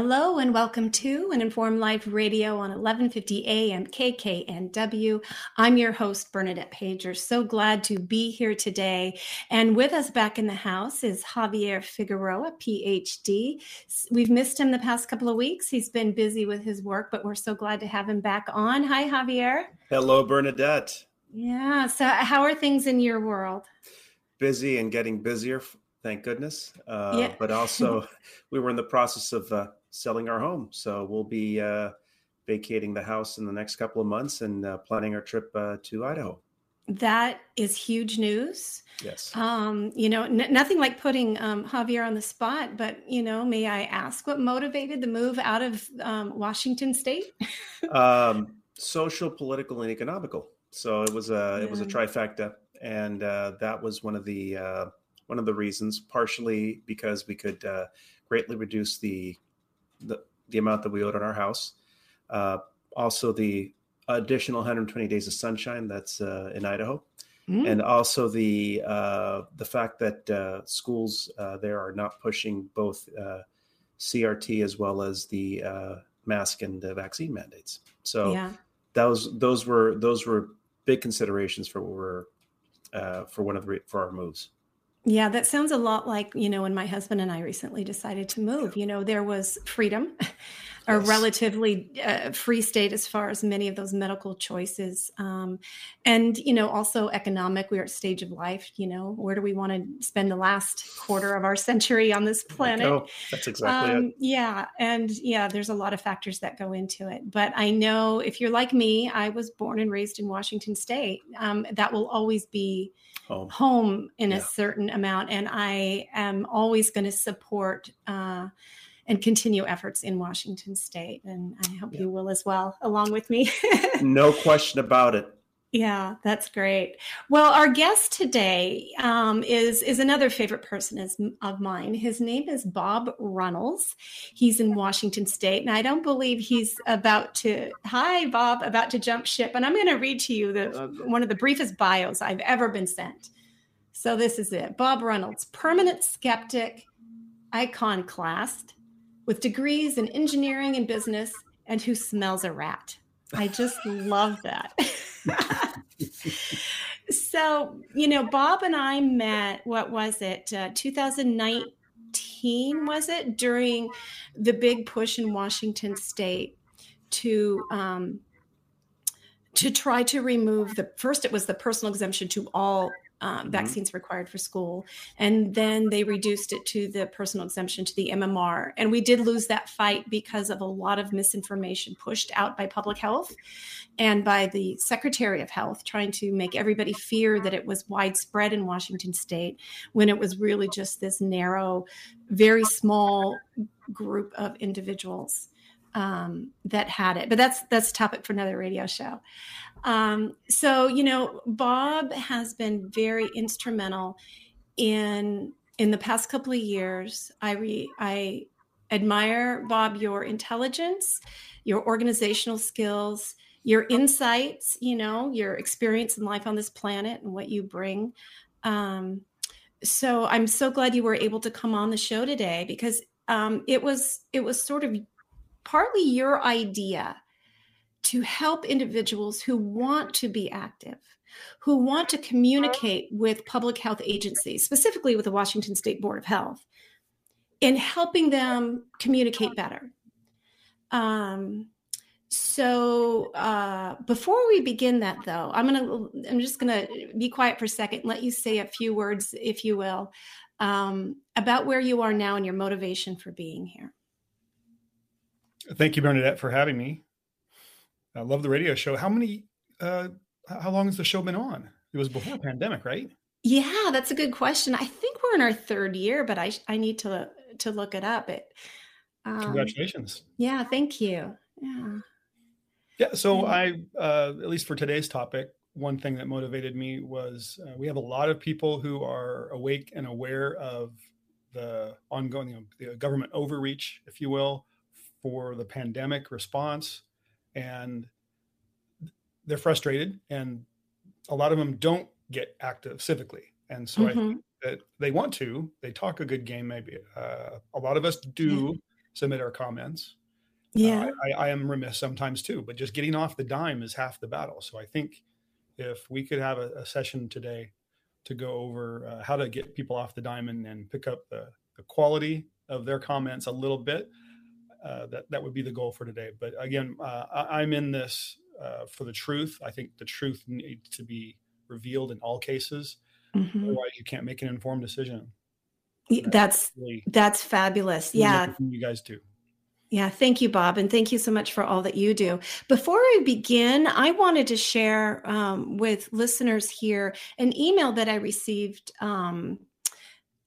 Hello and welcome to an Informed Life Radio on 1150 AM KKNW. I'm your host, Bernadette Pajer. So glad to be here today. And with us back in the house is Javier Figueroa, PhD. We've missed him the past couple of weeks. He's been busy with his work, but we're so glad to have him back on. Hi, Javier. Hello, Bernadette. Yeah. So, how are things in your world? Busy and getting busier, thank goodness. Uh, Yeah. But also, we were in the process of uh, selling our home. So we'll be uh, vacating the house in the next couple of months and uh, planning our trip uh, to Idaho. That is huge news. Yes. Um, you know, n- nothing like putting um, Javier on the spot, but you know, may I ask what motivated the move out of um, Washington State? um, social, political, and economical. So it was a it was a trifecta, and uh, that was one of the uh, one of the reasons. Partially because we could uh, greatly reduce the, the the amount that we owed on our house. Uh, also, the additional 120 days of sunshine that's uh, in Idaho, Mm, and also the uh, the fact that uh, schools uh, there are not pushing both uh, CRT as well as the uh, mask and the vaccine mandates. So yeah, those those were those were big considerations for what we're uh, for one of the for our moves. Yeah, that sounds a lot like you know when my husband and I recently decided to move. You know, there was freedom, a relatively uh, free state as far as many of those medical choices, um, and you know also economic. We are at stage of life. You know, where do we want to spend the last quarter of our century on this planet? Oh, that's exactly it. Um, yeah, and yeah, there's a lot of factors that go into it. But I know if you're like me, I was born and raised in Washington State. Um, that will always be Home. home in a certain amount, and I am always going to support. Uh, and continue efforts in Washington State, and I hope Yeah. you will as well, along with me. No question about it. Yeah, that's great. Well, our guest today um, is is another favorite person is, of mine. His name is Bob Runnells. He's in Washington State, and I don't believe he's about to. Hi, Bob, about to jump ship, and I'm going to read to you the uh, one of the briefest bios I've ever been sent. So this is it: Bob Runnells, permanent skeptic, iconoclast, with degrees in engineering and business, and who smells a rat. I just love that. so, you know, Bob and I met, what was it, uh, 2019, was it, during the big push in Washington state to, um, to try to remove the first it was the personal exemption to all um, Mhm. vaccines required for school. And then they reduced it to the personal exemption to the mmr and we did lose that fight because of a lot of misinformation pushed out by public health and by the secretary of health trying to make everybody fear that it was widespread in washington state when it was really just this narrow very small group of individuals um, that had it. But that's that's a topic for another radio show. Um, so you know, Bob has been very instrumental in in the past couple of years. I re, I admire Bob your intelligence, your organizational skills, your insights. You know, your experience in life on this planet and what you bring. Um, so I'm so glad you were able to come on the show today because um, it was it was sort of partly your idea to help individuals who want to be active, who want to communicate with public health agencies, specifically with the Washington State Board of Health, in helping them communicate better. Um, so uh, before we begin that, though, I'm gonna I'm just gonna be quiet for a second, let you say a few words, if you will, um, about where you are now and your motivation for being here. Thank you, Bernadette, for having me. I love the radio show. How many? Uh, how long has the show been on? It was before pandemic, right? Yeah, that's a good question. I think we're in our third year, but I I need to to look it up. It. Um, Congratulations. Yeah, thank you. Yeah. Yeah. So. I, uh, at least for today's topic, one thing that motivated me was uh, we have a lot of people who are awake and aware of the ongoing you know, the government overreach, if you will, for the pandemic response, and they're frustrated, and a lot of them don't get active civically, and so I Mhm. think that they want to. They talk a good game, maybe. Uh, a lot of us do submit our comments. Uh, Yeah. I, I am remiss sometimes too, but just getting off the dime is half the battle. So I think if we could have a, a session today to go over uh, how to get people off the dime and, and pick up the, the quality of their comments a little bit, uh, that that would be the goal for today. But again, uh, I, I'm in this uh, for the truth. I think the truth needs to be revealed in all cases. Mhm. Otherwise, you can't make an informed decision. That's Really, that's fabulous. really Yeah. you guys do. Yeah, thank you, Bob, and thank you so much for all that you do. Before I begin, I wanted to share um, with listeners here an email that I received um,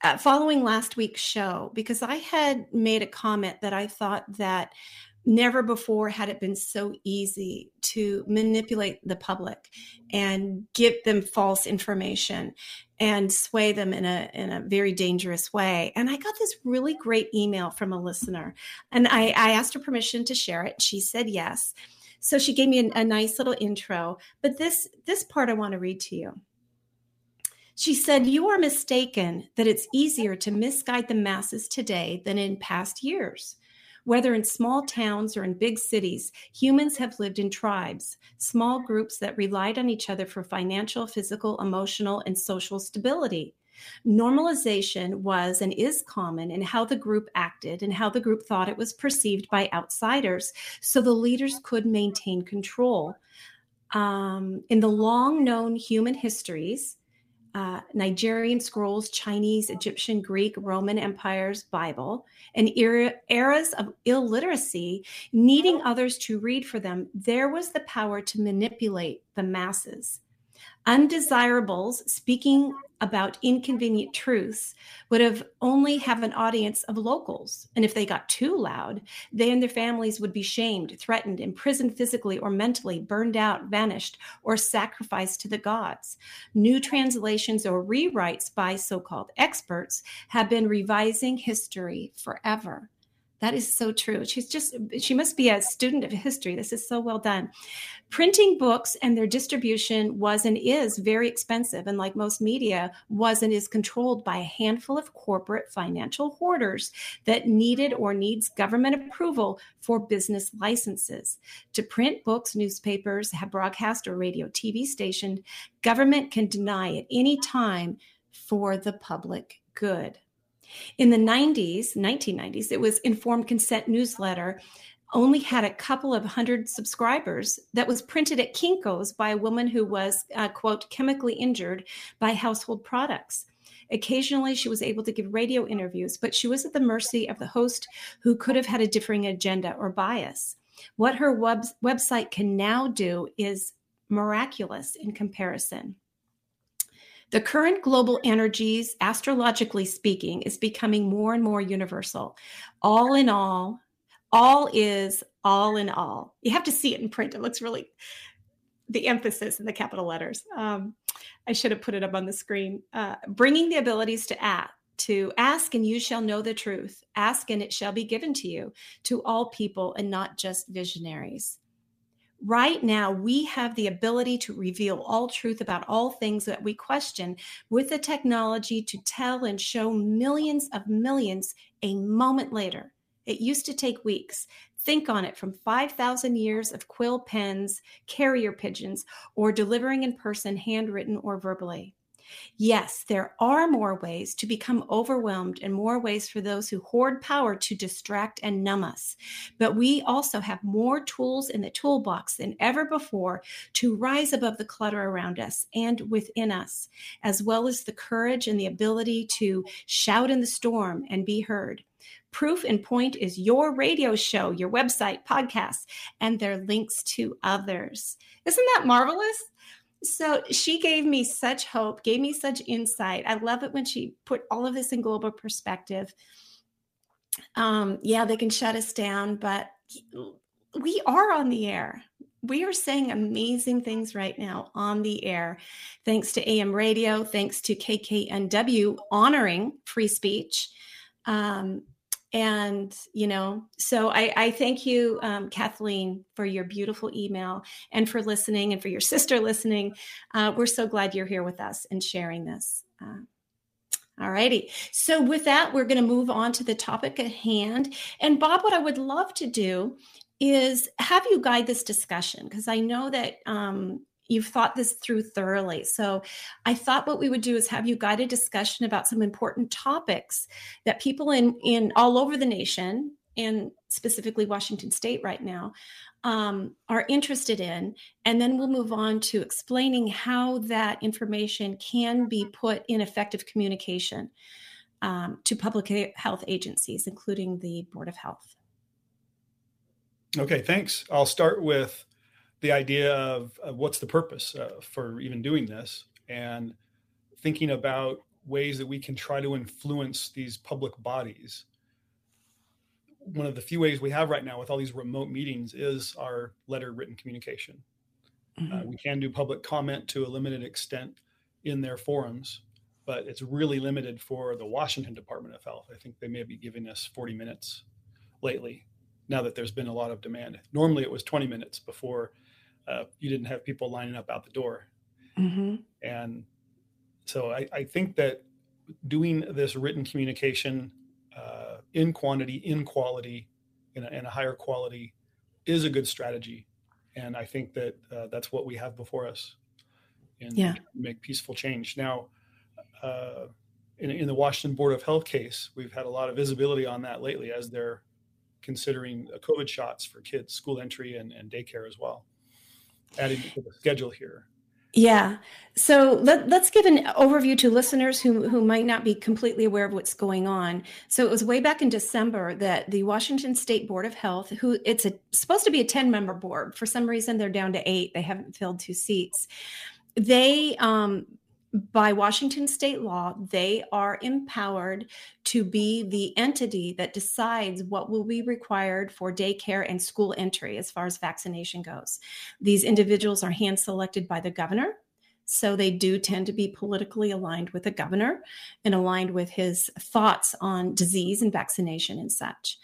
uh, following last week's show because I had made a comment that I thought that never before had it been so easy to manipulate the public and give them false information and sway them in a in a very dangerous way. And I got this really great email from a listener and I, I asked her permission to share it. She said yes. So she gave me a, a nice little intro. But this this part I want to read to you. She said, You are mistaken that it's easier to misguide the masses today than in past years. Whether in small towns or in big cities, humans have lived in tribes, small groups that relied on each other for financial, physical, emotional, and social stability. Normalization was and is common in how the group acted and how the group thought it was perceived by outsiders, so the leaders could maintain control. Um, in the long known human histories, uh, Nigerian scrolls, Chinese, Egyptian, Greek, Roman empires, Bible, and era, eras of illiteracy, needing others to read for them, there was the power to manipulate the masses. Undesirables speaking about inconvenient truths would have only have an audience of locals. And if they got too loud they and their families would be shamed threatened imprisoned physically or mentally burned out vanished or sacrificed to the gods. New translations or rewrites by so-called experts have been revising history forever that is so true. She's just, she must be a student of history. This is so well done. Printing books and their distribution was and is very expensive. And like most media, was and is controlled by a handful of corporate financial hoarders that needed or needs government approval for business licenses. To print books, newspapers, broadcast or radio, TV station, government can deny at any time for the public good. In the 90s, 1990s, it was Informed Consent newsletter only had a couple of hundred subscribers that was printed at Kinko's by a woman who was, uh, quote, chemically injured by household products. Occasionally, she was able to give radio interviews, but she was at the mercy of the host who could have had a differing agenda or bias. What her web- website can now do is miraculous in comparison. The current global energies, astrologically speaking, is becoming more and more universal. All in all, all is all in all. You have to see it in print. It looks really, the emphasis in the capital letters. Um, I should have put it up on the screen. Uh, bringing the abilities to act. To ask and you shall know the truth. Ask and it shall be given to you, to all people and not just visionaries. Right now, we have the ability to reveal all truth about all things that we question with the technology to tell and show millions of millions a moment later. It used to take weeks. Think on it from 5,000 years of quill pens, carrier pigeons, or delivering in person, handwritten or verbally. Yes, there are more ways to become overwhelmed and more ways for those who hoard power to distract and numb us. But we also have more tools in the toolbox than ever before to rise above the clutter around us and within us, as well as the courage and the ability to shout in the storm and be heard. Proof in Point is your radio show, your website, podcasts, and their links to others. Isn't that marvelous? So she gave me such hope, gave me such insight. I love it when she put all of this in global perspective. Um, yeah, they can shut us down, but we are on the air. we are saying amazing things right now on the air. Thanks to AM radio, thanks to KKNW honoring free speech. Um, and you know so i, I thank you um, kathleen for your beautiful email and for listening and for your sister listening. Uh, we're so glad you're here with us and sharing this uh, all righty. So with that we're going to move on to the topic at hand. And bob what i would love to do is have you guide this discussion because i know that um, you've thought this through thoroughly. So I thought what we would do is have you guide a discussion about some important topics that people in in all over the nation and specifically Washington State right now um, are interested in, and then we'll move on to explaining how that information can be put in effective communication um, to public health agencies, including the Board of Health. Okay, thanks. I'll start with the idea of, of what's the purpose uh, for even doing this and thinking about ways that we can try to influence these public bodies. One of the few ways we have right now with all these remote meetings is our letter written communication. Mm-hmm. uh, we can do public comment to a limited extent in their forums but it's really limited for the washington department of health. I think they may be giving us 40 minutes lately now that there's been a lot of demand. Normally it was 20 minutes before uh, you didn't have people lining up out the door. Mm-hmm. And so I, I, think that doing this written communication uh, in quantity, in quality, in a, in a, higher quality is a good strategy. And I think that uh, that's what we have before us and yeah. make peaceful change. Now, uh, in, in the Washington Board of Health case, we've had a lot of visibility on that lately as they're considering COVID shots for kids, school entry, and, and daycare as well adding to the schedule here. Yeah. So let, us give an overview to listeners who, who might not be completely aware of what's going on. So it was way back in December that the Washington State Board of Health, who it's a, supposed to be a 10 member board, for some reason they're down to eight. They haven't filled two seats. They um, by Washington state law, they are empowered to be the entity that decides what will be required for daycare and school entry as far as vaccination goes. These individuals are hand selected by the governor. So they do tend to be politically aligned with the governor and aligned with his thoughts on disease and vaccination and such.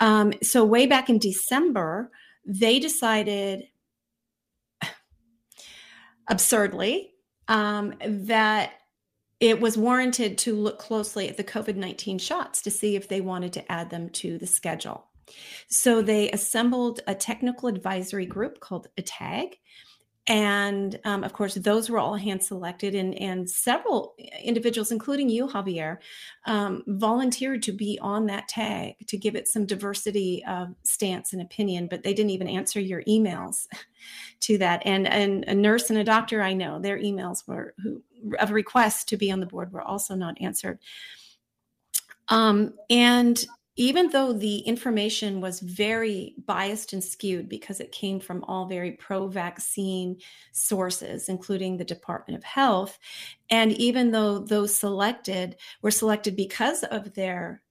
Um, so, way back in December, they decided absurdly um, that it was warranted to look closely at the COVID 19 shots to see if they wanted to add them to the schedule. So they assembled a technical advisory group called ATAG and um, of course those were all hand selected and, and several individuals including you javier um, volunteered to be on that tag to give it some diversity of stance and opinion but they didn't even answer your emails to that. And, and a nurse and a doctor i know their emails were who of requests to be on the board were also not answered. Um, and even though the information was very biased and skewed because it came from all very pro vaccine sources, including the Department of Health, and even though those selected were selected because of their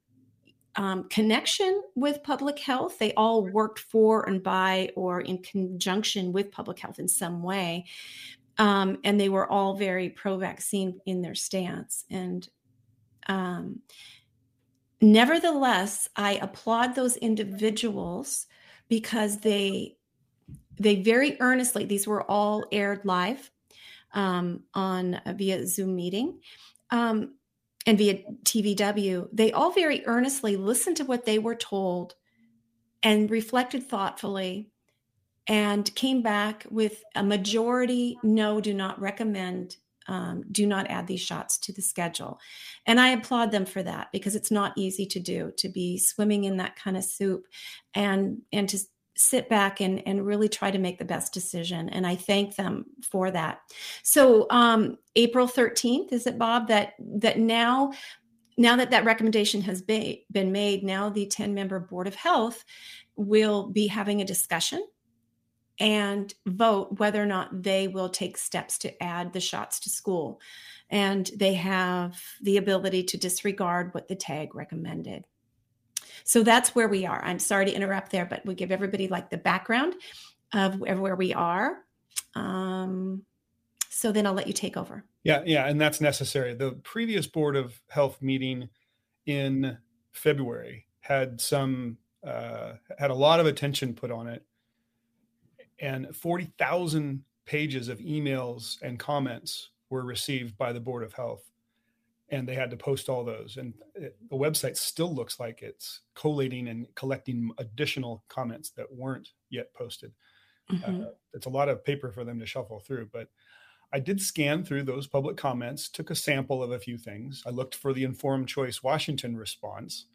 um, connection with public health, they all worked for and by or in conjunction with public health in some way. Um, and they were all very pro vaccine in their stance. And um, nevertheless i applaud those individuals because they they very earnestly these were all aired live um, on uh, via zoom meeting um, and via tvw they all very earnestly listened to what they were told and reflected thoughtfully and came back with a majority no do not recommend um, do not add these shots to the schedule. And I applaud them for that because it's not easy to do to be swimming in that kind of soup and and to sit back and, and really try to make the best decision. And I thank them for that. So um, April 13th, is it Bob, that that now now that that recommendation has been, been made, now the 10 member board of health will be having a discussion and vote whether or not they will take steps to add the shots to school. And they have the ability to disregard what the tag recommended. So that's where we are. I'm sorry to interrupt there, but we give everybody like the background. of where we are. Um, so then I'll let you take over. Yeah, yeah, and that's necessary. The previous Board of Health meeting in February had some uh, had a lot of attention put on it, and forty thousand pages of emails and comments were received by the Board of Health, and they had to post all those. And it, the website still looks like it's collating and collecting additional comments that weren't yet posted. Mhm. Uh, it's a lot of paper for them to shuffle through, but I did scan through those public comments, took a sample of a few things. I looked for the informed choice Washington response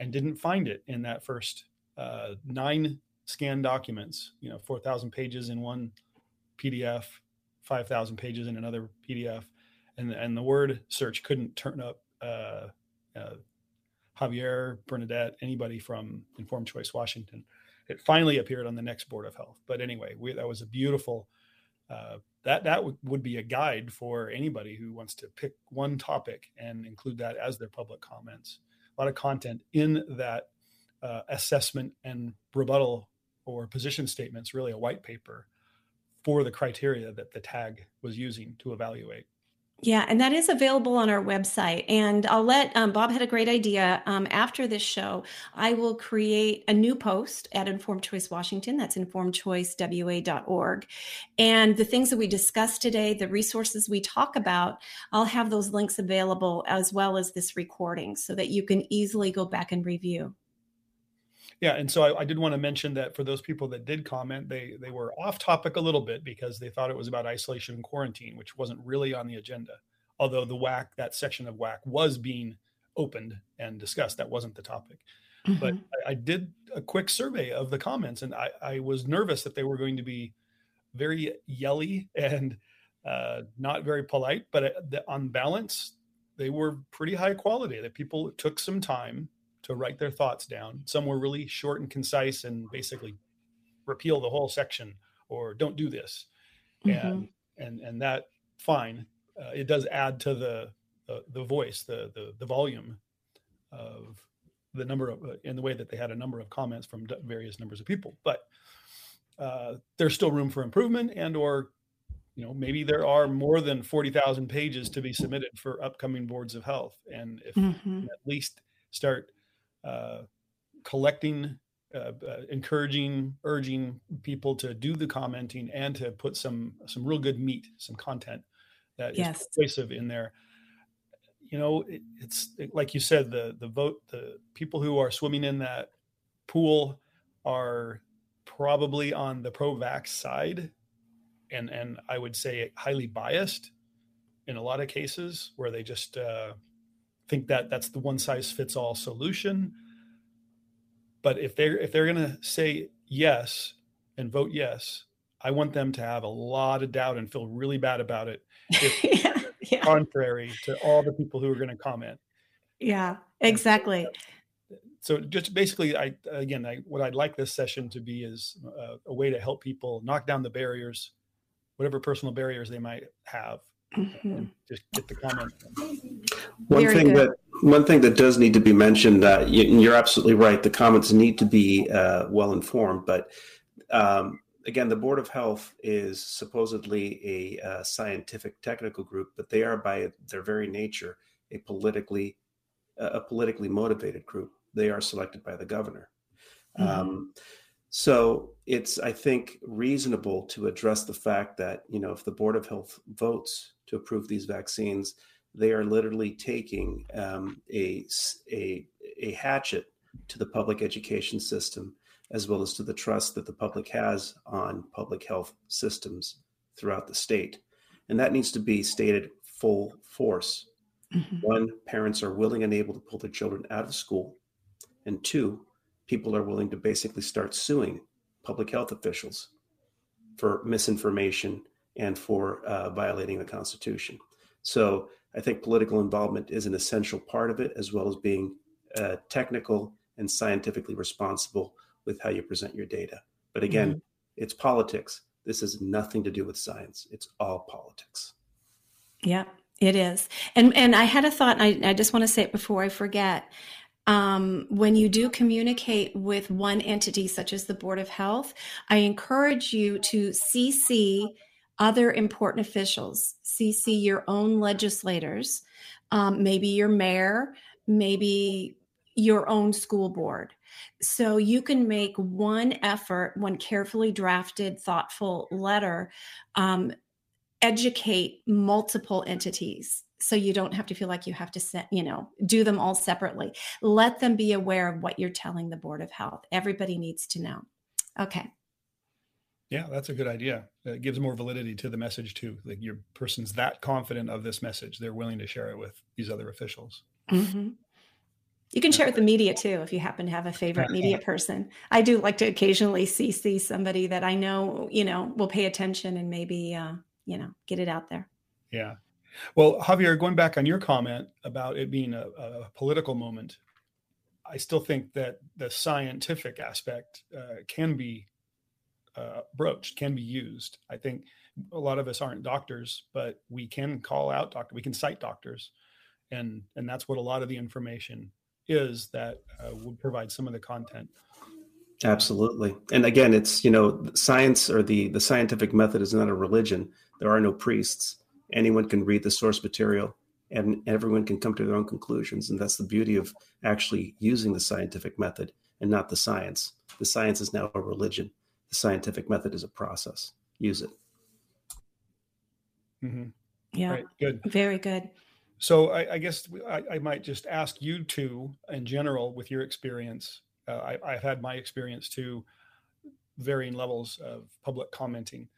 and didn't find it in that first uh, nine scanned documents, you know, 4,000 pages in one PDF, 5,000 pages in another PDF. And, and the word search couldn't turn up uh, uh, Javier, Bernadette, anybody from Informed Choice Washington. It finally appeared on the next Board of Health. But anyway, we, that was a beautiful uh, that that would, would be a guide for anybody who wants to pick one topic and include that as their public comments. A lot of content in that uh, assessment and rebuttal or position statements, really a white paper for the criteria that the tag was using to evaluate. Yeah, and that is available on our website. And I'll let um, Bob had a great idea. Um, after this show, I will create a new post at Informed Choice Washington. That's informedchoicewa.org. And the things that we discussed today, the resources we talk about, I'll have those links available as well as this recording so that you can easily go back and review. Yeah, and so I, I did want to mention that for those people that did comment, they they were off topic a little bit because they thought it was about isolation and quarantine, which wasn't really on the agenda. Although the WAC, that section of WAC, was being opened and discussed, that wasn't the topic. But Mhm. I, I did a quick survey of the comments, and I, I was nervous that they were going to be very yelly and uh, not very polite. But uh, the, on balance, they were pretty high quality. That people took some time to write their thoughts down. Some were really short and concise and basically repeal the whole section or don't do this. Mhm. And and and that fine. Uh, it does add to the the, the voice, the, the the volume of the number of uh, in the way that they had a number of comments from various numbers of people. But uh, there's still room for improvement and or you know maybe there are more than 40,000 pages to be submitted for upcoming boards of health and if Mhm. at least start uh, collecting, uh, uh, encouraging, urging people to do the commenting and to put some some real good meat, some content that is Yes. persuasive in there. You know, it, it's it- like you said, the the vote, the people who are swimming in that pool are probably on the pro-vax side, and and I would say highly biased in a lot of cases where they just uh, think that that's the one size fits all solution. But if they're if they're going to say yes and vote yes, I want them to have a lot of doubt and feel really bad about it, yeah, yeah, contrary to all the people who are going to comment. yeah, exactly. So just basically, I again, I, what I'd like this session to be is uh, a way to help people knock down the barriers, whatever personal barriers they might have, Mhm. just get the comment. One Very thing good. that one thing that does need to be mentioned, uh, you, you're absolutely right. The comments need to be uh, well informed, but um, again, the Board of Health is supposedly a uh, scientific technical group, but they are by their very nature a politically a politically motivated group. They are selected by the governor. Mhm. Um, so it's, I think, reasonable to address the fact that you know if the Board of Health votes to approve these vaccines, they are literally taking um, a, a a hatchet to the public education system as well as to the trust that the public has on public health systems throughout the state, and that needs to be stated full force. Mhm. One, parents are willing and able to pull their children out of school, and two, people are willing to basically start suing public health officials for misinformation and for uh, violating the Constitution. So I think political involvement is an essential part of it, as well as being uh, technical and scientifically responsible with how you present your data. But again, it's politics. This has nothing to do with science. It's all politics. Yeah, it is. And and I had a thought, I, I just want to say it before I forget. um, when you do communicate with one entity, such as the Board of Health, I encourage you to CC other important officials, CC your own legislators, um, maybe your mayor, maybe your own school board. So you can make one effort, one carefully drafted, thoughtful letter, um, educate multiple entities. So you don't have to feel like you have to set, you know, do them all separately. Let them be aware of what you're telling the Board of Health. Everybody needs to know. Okay. Yeah, that's a good idea. It gives more validity to the message too. Like your person's that confident of this message, they're willing to share it with these other officials. Mhm. You can share it with the media too if you happen to have a favorite media person. I do like to occasionally CC somebody that I know, you know, will pay attention and maybe, uh, you know, get it out there. Yeah. Well, Javier, going back on your comment about it being a, a political moment, I still think that the scientific aspect uh, can be uh, broached, can be used. I think a lot of us aren't doctors, but we can call out doctor, we can cite doctors, and and that's what a lot of the information is that uh, would provide some of the content. Absolutely. And again, it's, you know, science or the the scientific method is not a religion. There are no priests. Anyone can read the source material and everyone can come to their own conclusions and that's the beauty of actually using the scientific method and not the science. The science is now a religion. The scientific method is a process. Use it. hmm Yeah. Right. Good. Very good. So I, I guess I, I might just ask you two, in general, with your experience. Uh, I, I've had my experience too, varying levels of public commenting.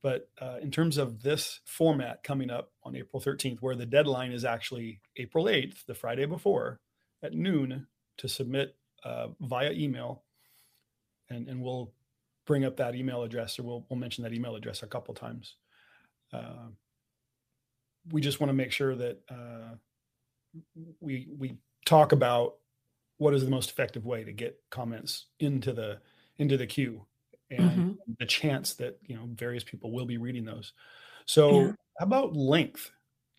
But uh, in terms of this format coming up on April 13th, where the deadline is actually April 8th, the Friday before, at noon, to submit uh, via email, and and we'll bring up that email address, or we'll we'll mention that email address a couple times. Uh, we just want to make sure that uh, we we talk about what is the most effective way to get comments into the into the queue and Mhm. the chance that you know various people will be reading those. So, Yeah. how about length?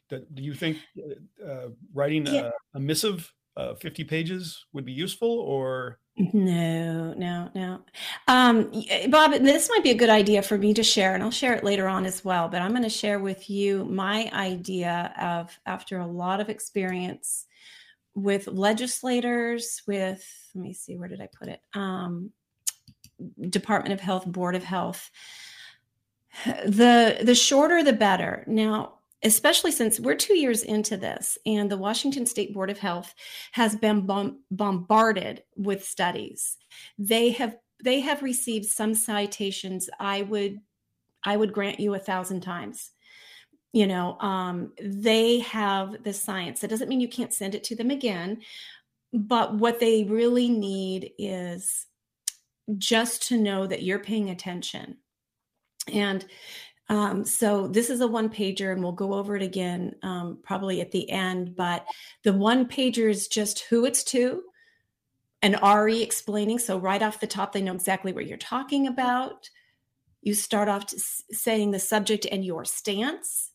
Do you think uh, uh, writing Yeah. a, a missive uh, fifty pages would be useful, or No, no, no. Um, Bob, this might be a good idea for me to share, and I'll share it later on as well. But I'm going to share with you my idea of after a lot of experience with legislators, with, let me see, where did I put it? Um, Department of Health, Board of Health. The the shorter the better. Now, especially since we're 2 years into this and the Washington State Board of Health has been bom- bombarded with studies. They have they have received some citations I would I would grant you a thousand times. You know, um, they have the science. That doesn't mean you can't send it to them again, but what they really need is just to know that you're paying attention. And um, so this is a one pager, and we'll go over it again um, probably at the end. But the one pager is just who it's to, and RE explaining. So right off the top, they know exactly what you're talking about. You start off saying the subject and your stance.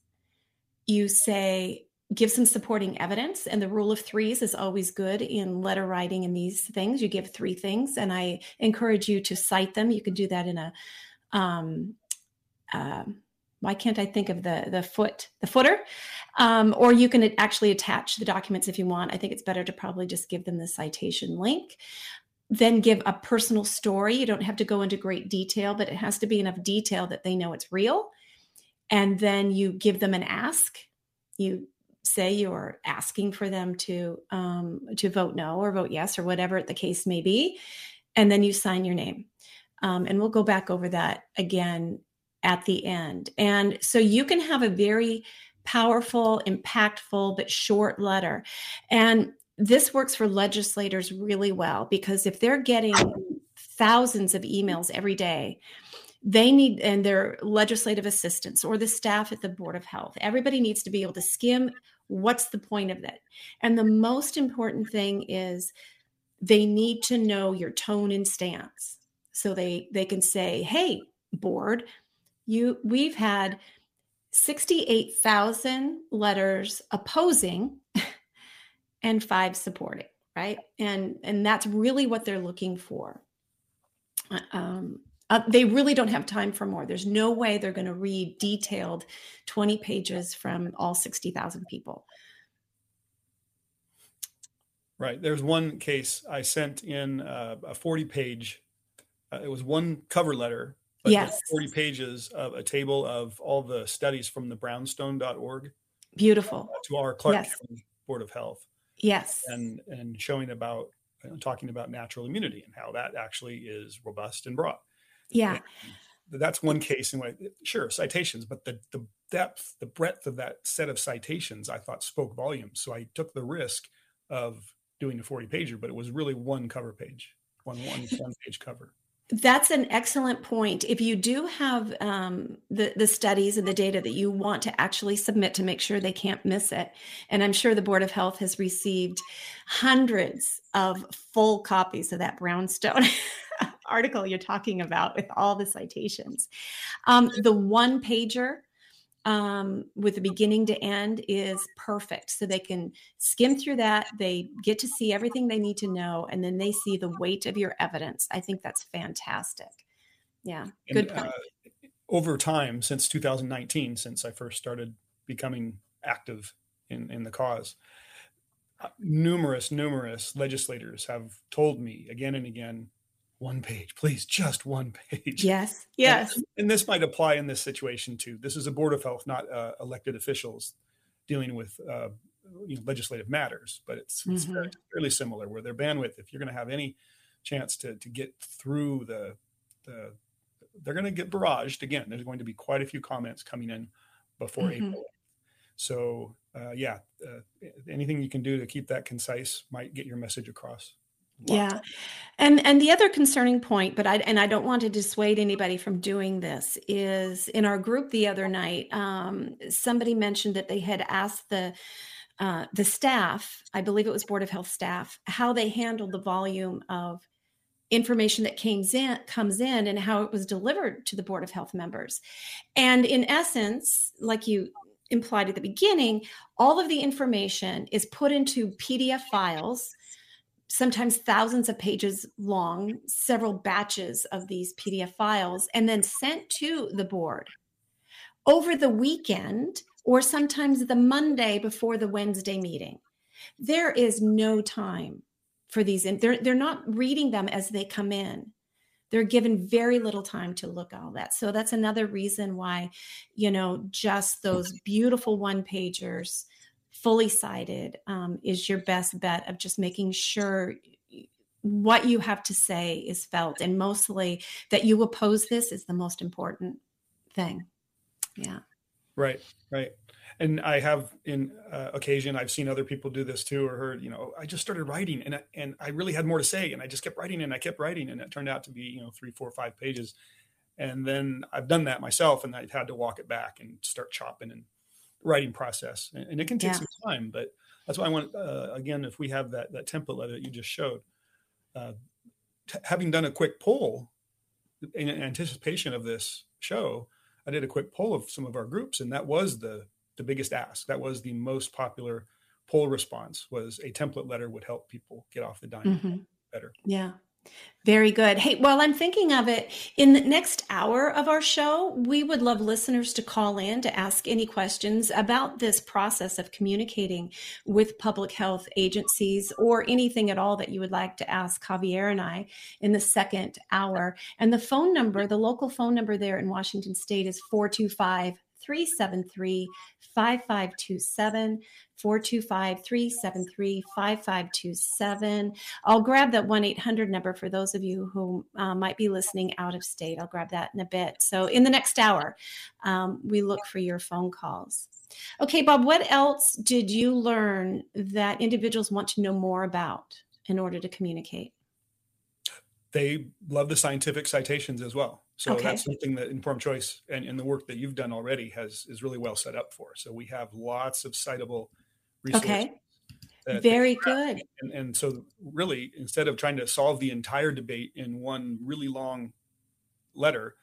You say give some supporting evidence, and the rule of threes is always good in letter writing and these things. You give three things, and I encourage you to cite them. You can do that in a um, um, why can't I think of the the foot the footer? Um, or you can actually attach the documents if you want. I think it's better to probably just give them the citation link. Then give a personal story. You don't have to go into great detail, but it has to be enough detail that they know it's real. And then you give them an ask. You say you're asking for them to um, to vote no or vote yes or whatever the case may be, and then you sign your name. Um, and we'll go back over that again at the end. And so you can have a very powerful, impactful, but short letter. And this works for legislators really well because if they're getting thousands of emails every day, they need, and their legislative assistants or the staff at the Board of Health, everybody needs to be able to skim what's the point of that. And the most important thing is they need to know your tone and stance. So they they can say, "Hey, board, you we've had 68,000 letters opposing and 5 supporting." right? And and that's really what they're looking for. Uh, Um, uh, they really don't have time for more. There's no way they're going to read detailed 20 pages from all 60,000 people. Right. There's one case I sent in uh, a 40 page, uh, it was one cover letter, but Yes. 40 pages of a table of all the studies from the brownstone.org Beautiful. to our Clark Yes. County Board of Health Yes. and, and showing about, uh, talking about natural immunity and how that actually is robust and broad. Yeah. That's one case in which, sure, citations, but the, the depth, the breadth of that set of citations, I thought spoke volumes. So I took the risk of doing a 40 pager, but it was really one cover page, one, one, one page cover. That's an excellent point. If you do have um, the the studies and the data that you want to actually submit to make sure they can't miss it, and I'm sure the Board of Health has received hundreds of full copies of that Brownstone article you're talking about with all the citations. Um, the one pager um, with the beginning to end is perfect. So they can skim through that. They get to see everything they need to know, and then they see the weight of your evidence. I think that's fantastic. Yeah, good point. uh, over time, since 2019, since I first started becoming active in, in the cause, uh, numerous, numerous legislators have told me again and again, one page, please, just one page. yes, yes, And this might apply in this situation too. This is a board of health, not uh, elected officials dealing with uh, you know, legislative matters, but it's, it's Mhm. fairly, fairly similar. Where their bandwidth, if you're going to have any chance to to get through the the, they're going to get barraged again. There's going to be quite a few comments coming in before Mhm. April. So uh, yeah, uh, anything you can do to keep that concise might get your message across. Yeah. And and the other concerning point, but I and I don't want to dissuade anybody from doing this, is in our group the other night, um, somebody mentioned that they had asked the uh, the staff, I believe it was Board of Health staff, how they handled the volume of information that came in comes in and how it was delivered to the Board of Health members. And in essence, like you implied at the beginning, all of the information is put into PDF files, sometimes thousands of pages long, several batches of these PDF files, and then sent to the board over the weekend or sometimes the Monday before the Wednesday meeting. There is no time for these they're they're not reading them as they come in. They're given very little time to look at all that. So that's another reason why, you know, just those beautiful one pagers, fully cited, um, is your best bet of just making sure what you have to say is felt and mostly that you oppose this is the most important thing. Yeah. Right, right. And I have in uh, occasion I've seen other people do this too, or heard you know I just started writing and I, and I really had more to say, and I just kept writing and I kept writing, and it turned out to be you know three, four, five pages, and then I've done that myself, and i've had to walk it back and start chopping and writing process, and, it can take Yeah. some time, but that's why I want uh, again if we have that that template letter that you just showed, uh, t- having done a quick poll in anticipation of this show, I did a quick poll of some of our groups, and that was the the biggest ask. That was the most popular poll response. Was a template letter would help people get off the dime Mhm. better. Yeah. Very good. Hey, while I'm thinking of it, in the next hour of our show, we would love listeners to call in to ask any questions about this process of communicating with public health agencies or anything at all that you would like to ask Javier and I in the second hour. And the phone number, the local phone number there in Washington State is 425 373 5527. 425 373 5527. I'll grab that 1 800 number for those of you who uh, might be listening out of state. I'll grab that in a bit. So, in the next hour, um, we look for your phone calls. Okay, Bob, what else did you learn that individuals want to know more about in order to communicate? They love the scientific citations as well. So Okay. that's something that informed choice and, and the work that you've done already has is really well set up for. So we have lots of citable resources. Okay, very good. and, and so really instead of trying to solve the entire debate in one really long letter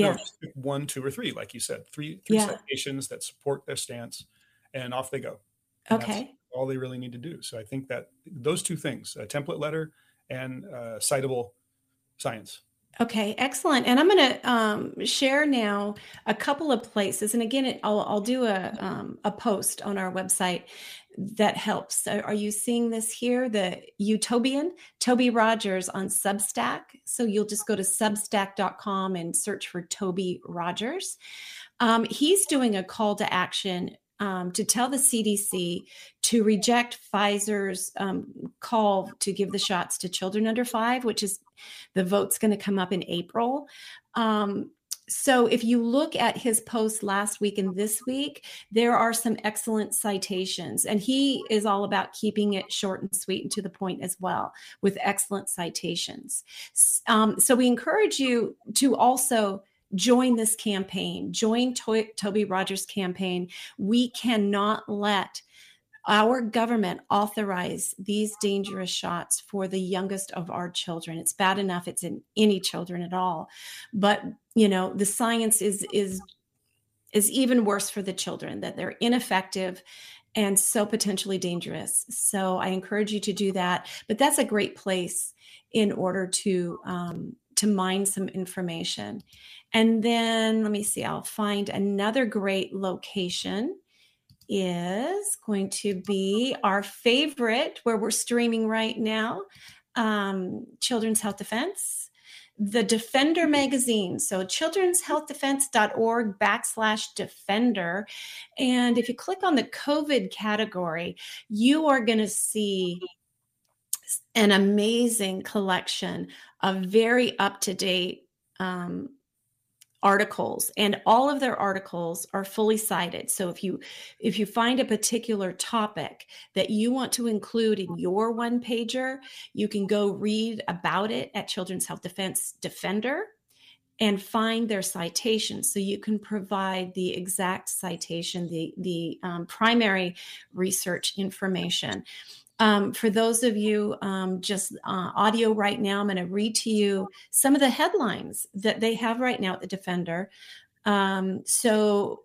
no, Yeah, pick one two or three like you said three three Yeah. citations that support their stance and off they go And that's okay. all they really need to do. So I think that those two things, a template letter and uh, citable science. Okay, excellent. And I'm going to um, share now a couple of places. And again, I'll, I'll do a, um, a post on our website that helps. Are you seeing this here? The uTobian, Toby Rogers on Substack. So you'll just go to substack.com and search for Toby Rogers. Um, he's doing a call to action um, to tell the CDC to reject Pfizer's um, call to give the shots to children under five, which is the vote's going to come up in April. Um, so if you look at his post last week and this week, there are some excellent citations, and he is all about keeping it short and sweet and to the point as well, with excellent citations. Um, so we encourage you to also join this campaign, join to- Toby Rogers' campaign. We cannot let our government authorize these dangerous shots for the youngest of our children. It's bad enough it's in any children at all, but you know the science is is is even worse for the children that they're ineffective and so potentially dangerous. So I encourage you to do that. But that's a great place in order to um, to mine some information. And then let me see. I'll find another great location is going to be our favorite where we're streaming right now um, children's health defense the defender magazine. So children'shealthdefense.org backslash defender. And if you click on the covid category you are going to see an amazing collection of very up-to-date um, articles and all of their articles are fully cited. So if you if you find a particular topic that you want to include in your one pager you can go read about it at children's health defense defender and find their citations so you can provide the exact citation the the um, primary research information um, for those of you um, just uh, audio right now, I'm going to read to you some of the headlines that they have right now at the Defender. Um, so,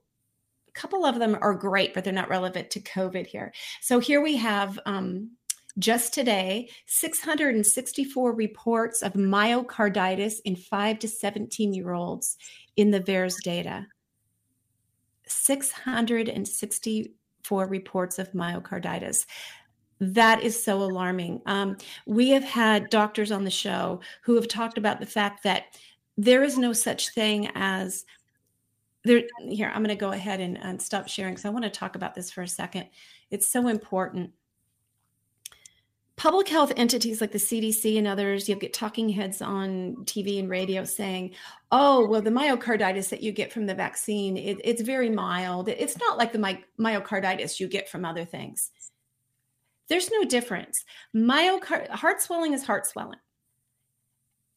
a couple of them are great, but they're not relevant to COVID here. So, here we have um, just today 664 reports of myocarditis in 5 to 17 year olds in the VAERS data. 664 reports of myocarditis that is so alarming. Um, we have had doctors on the show who have talked about the fact that there is no such thing as there. Here, I'm going to go ahead and, and stop sharing because I want to talk about this for a second. It's so important. Public health entities like the CDC and others, you'll get talking heads on TV and radio saying, oh, well, the myocarditis that you get from the vaccine, it, it's very mild. It's not like the my, myocarditis you get from other things. There's no difference. Myocard heart swelling is heart swelling.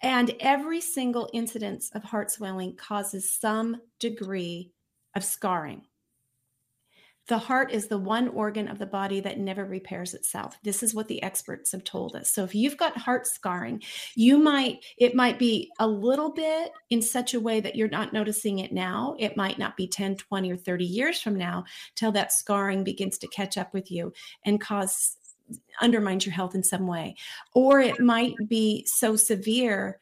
And every single incidence of heart swelling causes some degree of scarring. The heart is the one organ of the body that never repairs itself. This is what the experts have told us. So if you've got heart scarring, you might it might be a little bit in such a way that you're not noticing it now. It might not be 10, 20 or 30 years from now till that scarring begins to catch up with you and cause undermines your health in some way. Or it might be so severe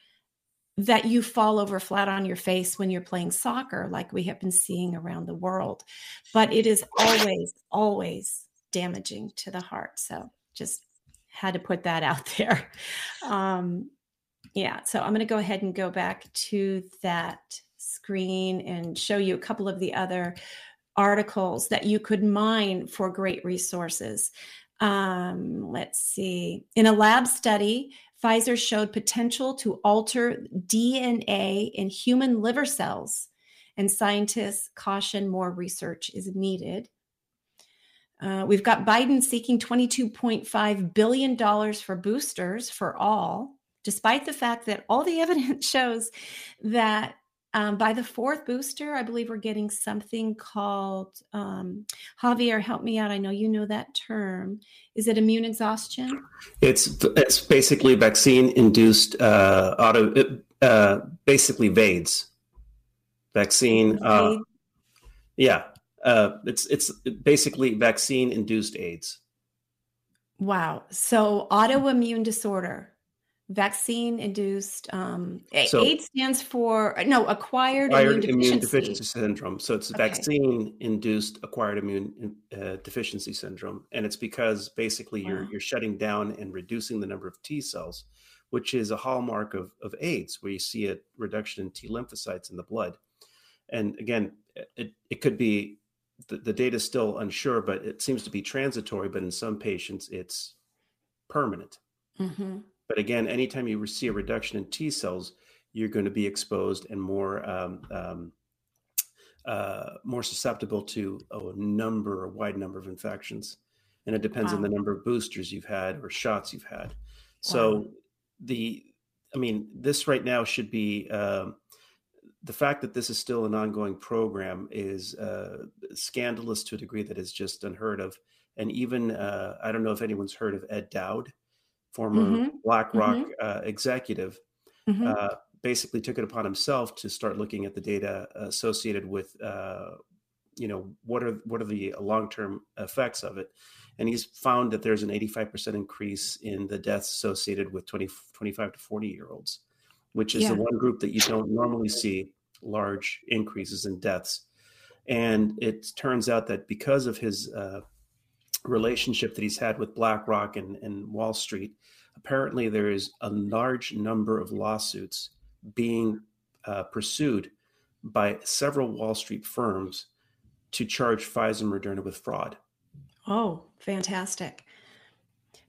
that you fall over flat on your face when you're playing soccer, like we have been seeing around the world. But it is always, always damaging to the heart. So just had to put that out there. Um, yeah, so I'm going to go ahead and go back to that screen and show you a couple of the other articles that you could mine for great resources. Um, let's see. In a lab study, Pfizer showed potential to alter DNA in human liver cells, and scientists caution more research is needed. Uh, we've got Biden seeking $22.5 billion for boosters for all, despite the fact that all the evidence shows that um, by the fourth booster, I believe we're getting something called um, Javier. Help me out. I know you know that term. Is it immune exhaustion? It's it's basically vaccine induced uh, auto, uh, basically VAIDS, vaccine. Uh, yeah, uh, it's it's basically vaccine induced AIDS. Wow. So autoimmune disorder, vaccine induced. Um, So- AIDS stands for no acquired, acquired immune, immune deficiency. deficiency syndrome. So it's Okay. vaccine induced acquired immune uh, deficiency syndrome, and it's because basically you're you're shutting down and reducing the number of T cells, which is a hallmark of of AIDS, where you see a reduction in T lymphocytes in the blood. And again, it it could be the, the data is still unsure, but it seems to be transitory. But in some patients, it's permanent. hmm But again, anytime you see a reduction in T cells, you're going to be exposed and more um, um, uh, more susceptible to a number, a wide number of infections, and it depends on the number of boosters you've had or shots you've had. So the, I mean, this right now should be. Um, the fact that this is still an ongoing program is uh, scandalous to a degree that is just unheard of. And even uh, I don't know if anyone's heard of Ed Dowd, former Mhm. BlackRock uh, executive, hmm uh, basically took it upon himself to start looking at the data associated with, uh, you know, what are what are the long term effects of it, and he's found that there's an 85% increase in the deaths associated with 20, 25 to 40 year olds, which is Yeah. the one group that you don't normally see large increases in deaths. And it turns out that because of his uh, relationship that he's had with BlackRock and, and Wall Street, apparently there is a large number of lawsuits being uh, pursued by several Wall Street firms to charge Pfizer and Moderna with fraud. Oh, fantastic.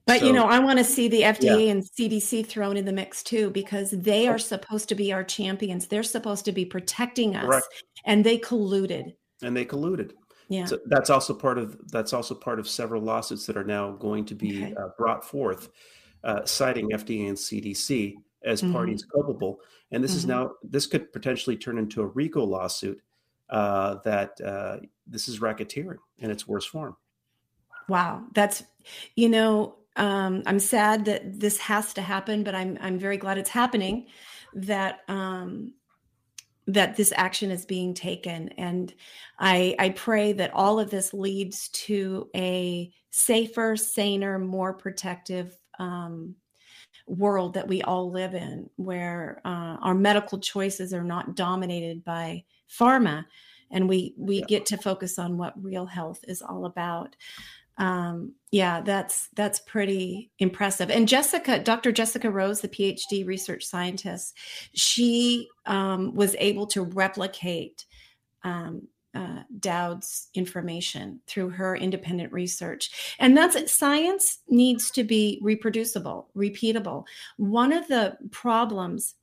But So- you know, I want to see the FDA and CDC thrown in the mix too, because they are supposed to be our champions. They're supposed to be protecting us, Correct. and they colluded. And they colluded. Yeah. So that's also part of that's also part of several lawsuits that are now going to be Okay. uh, brought forth, uh, citing FDA and CDC as Mhm. parties culpable. And this is Mhm. now this could potentially turn into a RICO lawsuit. Uh, that uh, this is racketeering in its worst form. Wow, that's you know, um, I'm sad that this has to happen, but I'm I'm very glad it's happening. That um, that this action is being taken, and I I pray that all of this leads to a safer, saner, more protective um, world that we all live in, where uh, our medical choices are not dominated by pharma, and we we Yeah. get to focus on what real health is all about um, yeah, that's that's pretty impressive. And Jessica, Dr. Jessica Rose, the PhD research scientist, she um, was able to replicate um, uh, Dowd's information through her independent research, and that's. Science needs to be reproducible, repeatable. One of the problems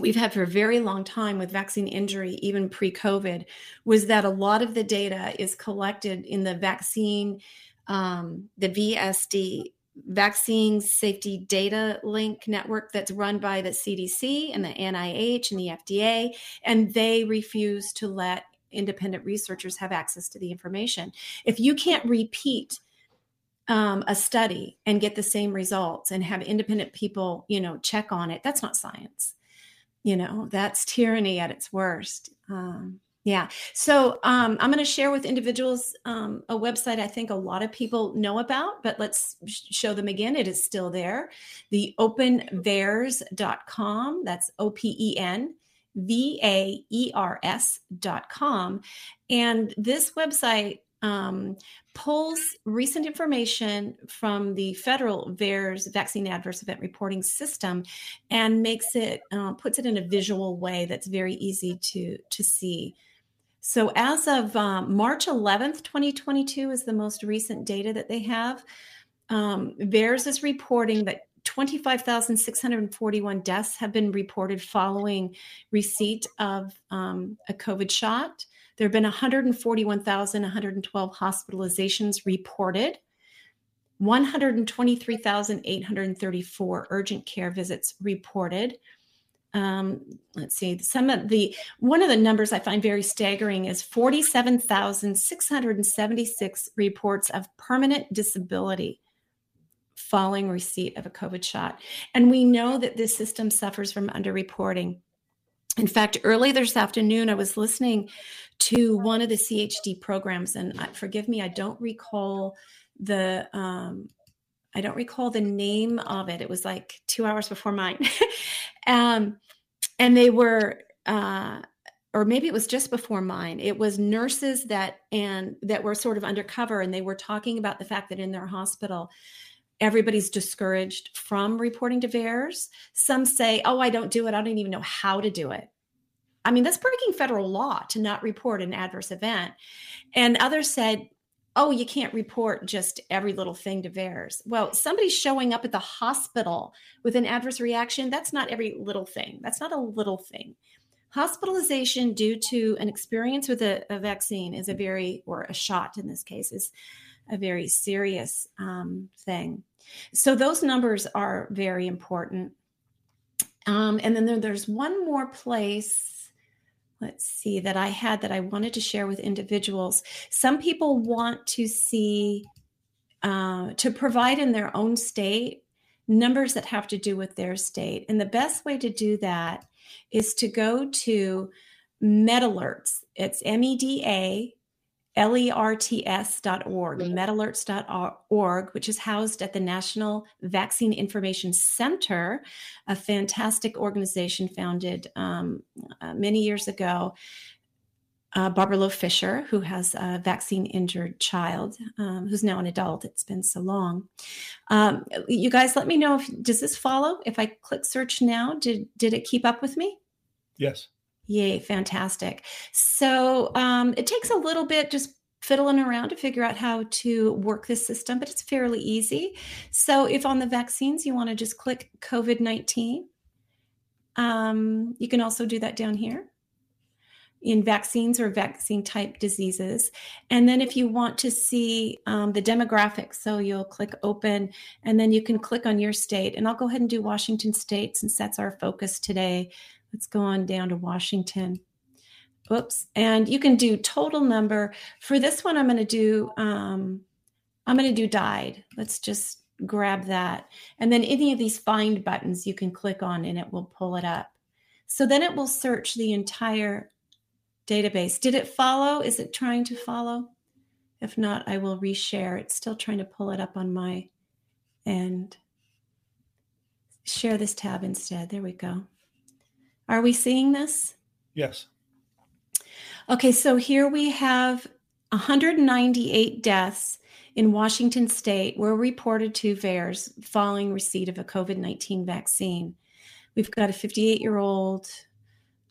we've had for a very long time with vaccine injury, even pre COVID, was that a lot of the data is collected in the vaccine, um, the VSD, Vaccine Safety Data Link network that's run by the CDC and the NIH and the FDA, and they refuse to let independent researchers have access to the information. If you can't repeat um, a study and get the same results and have independent people, you know, check on it, that's not science you know that's tyranny at its worst um, yeah. So um, i'm going to share with individuals um, a website i think a lot of people know about but let's sh- show them again. It is still there. The openvaers.com that's o-p-e-n v-a-e-r-s dot com. And this website um, pulls recent information from the federal VAERS vaccine adverse event reporting system and makes it uh, puts it in a visual way that's very easy to to see so as of um, march 11th 2022 is the most recent data that they have um, VAERS is reporting that 25,641 deaths have been reported following receipt of um, a COVID shot. There have been 141,112 hospitalizations reported. 123,834 urgent care visits reported. Um, let's see, some of the one of the numbers I find very staggering is 47,676 reports of permanent disability following receipt of a COVID shot. And we know that this system suffers from underreporting. In fact, early this afternoon, I was listening to one of the CHD programs, and I- forgive me, I don't recall the um, I don't recall the name of it. It was like two hours before mine. um, and they were, uh, or maybe it was just before mine. It was nurses that and that were sort of undercover, and they were talking about the fact that in their hospital, everybody's discouraged from reporting to VAERS. Some say, "Oh, I don't do it. I don't even know how to do it." I mean, that's breaking federal law to not report an adverse event. And others said, oh, you can't report just every little thing to VAERS. Well, somebody showing up at the hospital with an adverse reaction, that's not every little thing. That's not a little thing. Hospitalization due to an experience with a, a vaccine is a very, or a shot in this case, is a very serious um, thing. So those numbers are very important. Um, and then there, there's one more place let's see that I had that I wanted to share with individuals. Some people want to see uh, to provide in their own state numbers that have to do with their state, and the best way to do that is to go to MedAlerts. It's M E D A lerts.org, medalerts.org, which is housed at the National Vaccine Information Center, a fantastic organization founded um, uh, many years ago. Uh, Barbara Loe Fisher, who has a vaccine injured child, um, who's now an adult. It's been so long. Um, you guys, let me know if does this follow? If I click search now, did did it keep up with me? Yes. Yay, fantastic. So um, it takes a little bit just fiddling around to figure out how to work this system, but it's fairly easy. So if on the vaccines you want to just click COVID 19, um, you can also do that down here in vaccines or vaccine type diseases. And then if you want to see um, the demographics, so you'll click open and then you can click on your state. And I'll go ahead and do Washington state since that's our focus today. Let's go on down to Washington. Oops. And you can do total number. For this one, I'm going to do, um, I'm going to do died. Let's just grab that. And then any of these find buttons you can click on and it will pull it up. So then it will search the entire database. Did it follow? Is it trying to follow? If not, I will reshare. It's still trying to pull it up on my end. Share this tab instead. There we go. Are we seeing this? Yes. Okay, so here we have 198 deaths in Washington state were reported to VAERS following receipt of a COVID 19 vaccine. We've got a 58 year old,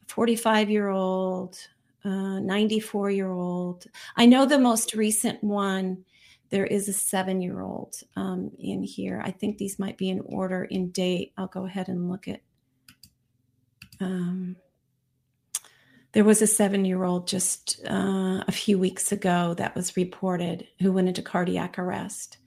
45 year old, 94 year old. I know the most recent one, there is a seven year old um, in here. I think these might be in order in date. I'll go ahead and look at um, there was a seven year old just uh, a few weeks ago that was reported who went into cardiac arrest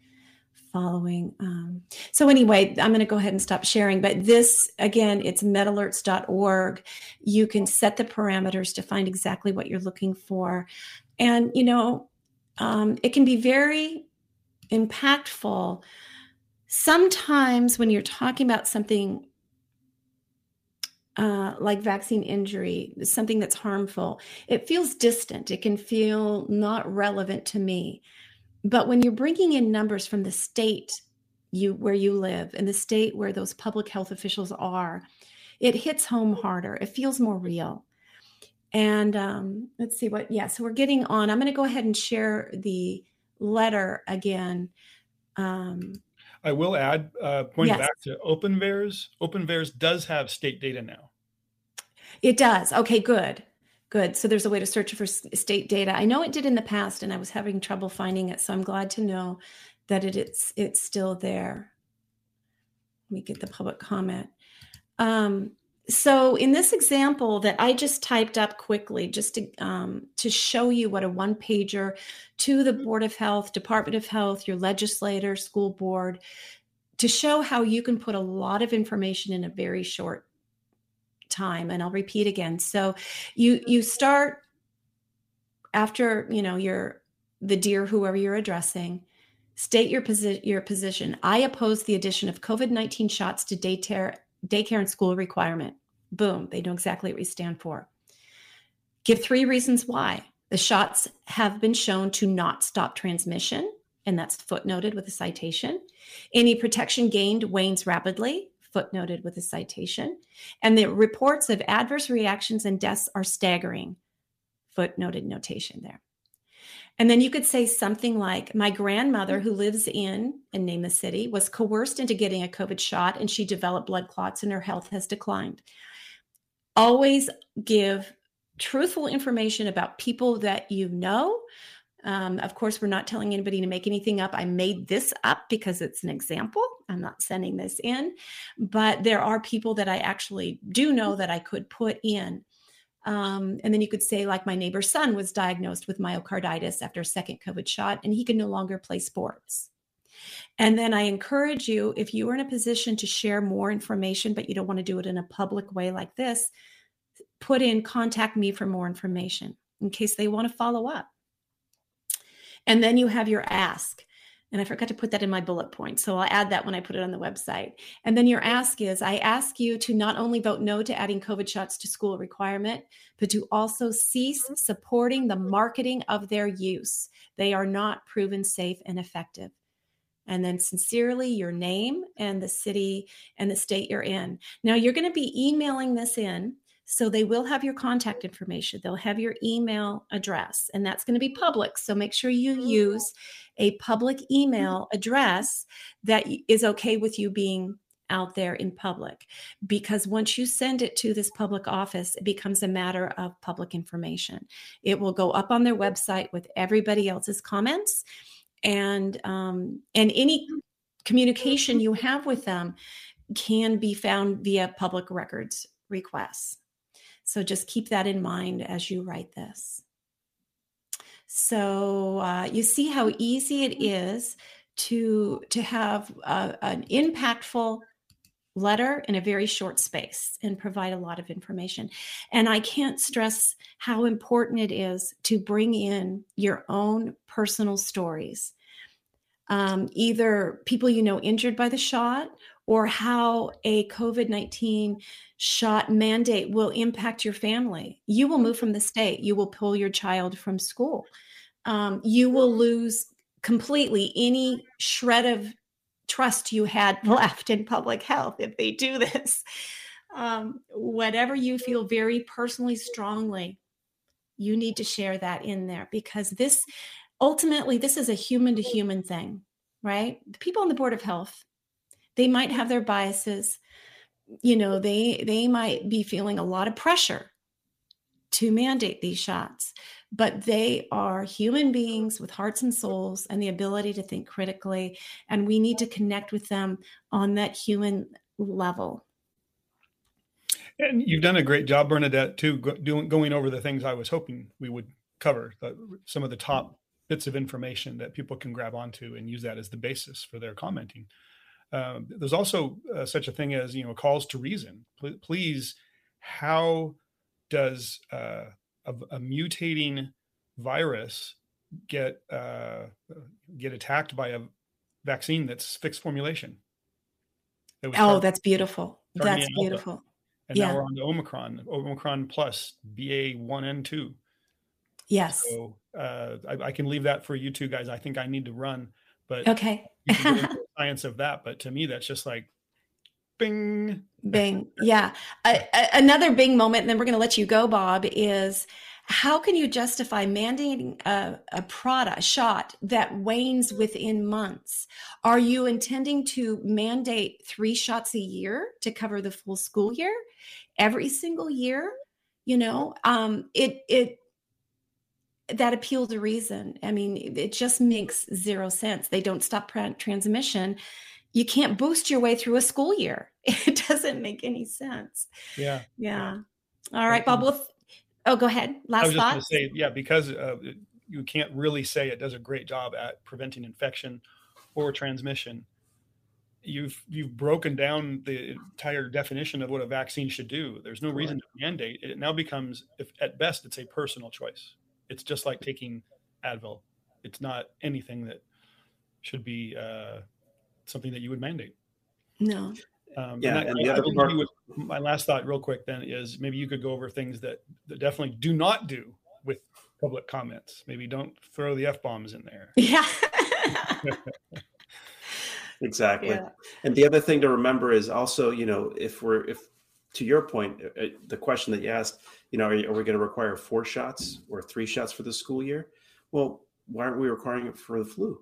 following. Um, so, anyway, I'm going to go ahead and stop sharing. But this, again, it's medalerts.org. You can set the parameters to find exactly what you're looking for. And, you know, um, it can be very impactful. Sometimes when you're talking about something uh, like vaccine injury, something that's harmful, it feels distant. It can feel not relevant to me. But when you're bringing in numbers from the state you where you live and the state where those public health officials are, it hits home harder. It feels more real. And um, let's see what. Yeah, so we're getting on. I'm going to go ahead and share the letter again. Um, I will add, uh, pointing Yes. back to OpenVAERS, OpenVAERS does have state data now. It does. Okay, good. Good. So there's a way to search for state data. I know it did in the past and I was having trouble finding it, so I'm glad to know that it, it's it's still there. Let me get the public comment. Um, so in this example that I just typed up quickly, just to um, to show you what a one pager to the Board of Health, Department of Health, your legislator, school board, to show how you can put a lot of information in a very short time and i'll repeat again. So you you start after you know your the dear whoever you're addressing state your position your position. I oppose the addition of covid-19 shots to daycare daycare and school requirement boom they know exactly what we stand for give three reasons why the shots have been shown to not stop transmission and that's footnoted with a citation. Any protection gained wanes rapidly, footnoted with a citation. And the reports of adverse reactions and deaths are staggering, footnoted notation there. And then you could say something like, My grandmother, who lives in, and name the city, was coerced into getting a COVID shot and she developed blood clots and her health has declined. Always give truthful information about people that you know. Um, of course, we're not telling anybody to make anything up. I made this up because it's an example. I'm not sending this in, but there are people that I actually do know that I could put in. Um, and then you could say, like, my neighbor's son was diagnosed with myocarditis after a second COVID shot, and he can no longer play sports. And then I encourage you, if you are in a position to share more information, but you don't want to do it in a public way like this, put in contact me for more information in case they want to follow up. And then you have your ask. And I forgot to put that in my bullet point. So I'll add that when I put it on the website. And then your ask is I ask you to not only vote no to adding COVID shots to school requirement, but to also cease mm-hmm. supporting the marketing of their use. They are not proven safe and effective. And then sincerely, your name and the city and the state you're in. Now, you're going to be emailing this in so they will have your contact information. They'll have your email address, and that's going to be public. So make sure you oh, use a public mm-hmm. email address that is okay with you being out there in public. Because once you send it to this public office, it becomes a matter of public information. It will go up on their website with everybody else's comments, and um, and any mm-hmm. communication mm-hmm. you have with them can be found via public records requests. So just keep that in mind as you write this. So uh, you see how easy it is to to have a, an impactful letter in a very short space and provide a lot of information. And I can't stress how important it is to bring in your own personal stories. Um, either people you know injured by the shot or how a COVID 19 shot mandate will impact your family. You will move from the state, you will pull your child from school, um, you will lose completely any shred of trust you had left in public health if they do this. Um, whatever you feel very personally strongly, you need to share that in there because this ultimately this is a human to human thing, right? The people on the board of health they might have their biases you know they they might be feeling a lot of pressure to mandate these shots but they are human beings with hearts and souls and the ability to think critically and we need to connect with them on that human level. And you've done a great job bernadette too doing going over the things i was hoping we would cover some of the top bits of information that people can grab onto and use that as the basis for their commenting um, there's also uh, such a thing as you know calls to reason. P- please, how does uh, a, a, mutating virus get uh, get attacked by a vaccine that's fixed formulation? oh, that's beautiful. That's beautiful. And yeah. now we're on to Omicron, Omicron plus BA one and two. Yes. So uh, I, I, can leave that for you two guys. I think I need to run, but okay. Science of that, but to me, that's just like bing. Bing. Yeah. another bing moment, and then we're going to let you go, Bob, is how can you justify mandating a, a product a shot that wanes within months are you intending to mandate three shots a year to cover the full school year every single year you know um it it that appeal to reason. I mean, it just makes zero sense. They don't stop transmission. You can't boost your way through a school year. It doesn't make any sense. Yeah. Yeah. All right, Bob. Well, oh, go ahead. Last I was just going to say, yeah, because uh, you can't really say it does a great job at preventing infection or transmission. You've you've broken down the entire definition of what a vaccine should do. There's no reason to mandate. It now becomes, if at best, it's a personal choice. It's just like taking Advil. It's not anything that should be uh, something that you would mandate. No. Um, yeah, and, and the other part. Would, my last thought, real quick, then is maybe you could go over things that, that definitely do not do with public comments. Maybe don't throw the f bombs in there. Yeah. exactly. Yeah. And the other thing to remember is also, you know, if we're if to your point, uh, uh, the question that you asked, you know, are, you- are we going to require four shots or three shots for the school year? Well, why aren't we requiring it for the flu?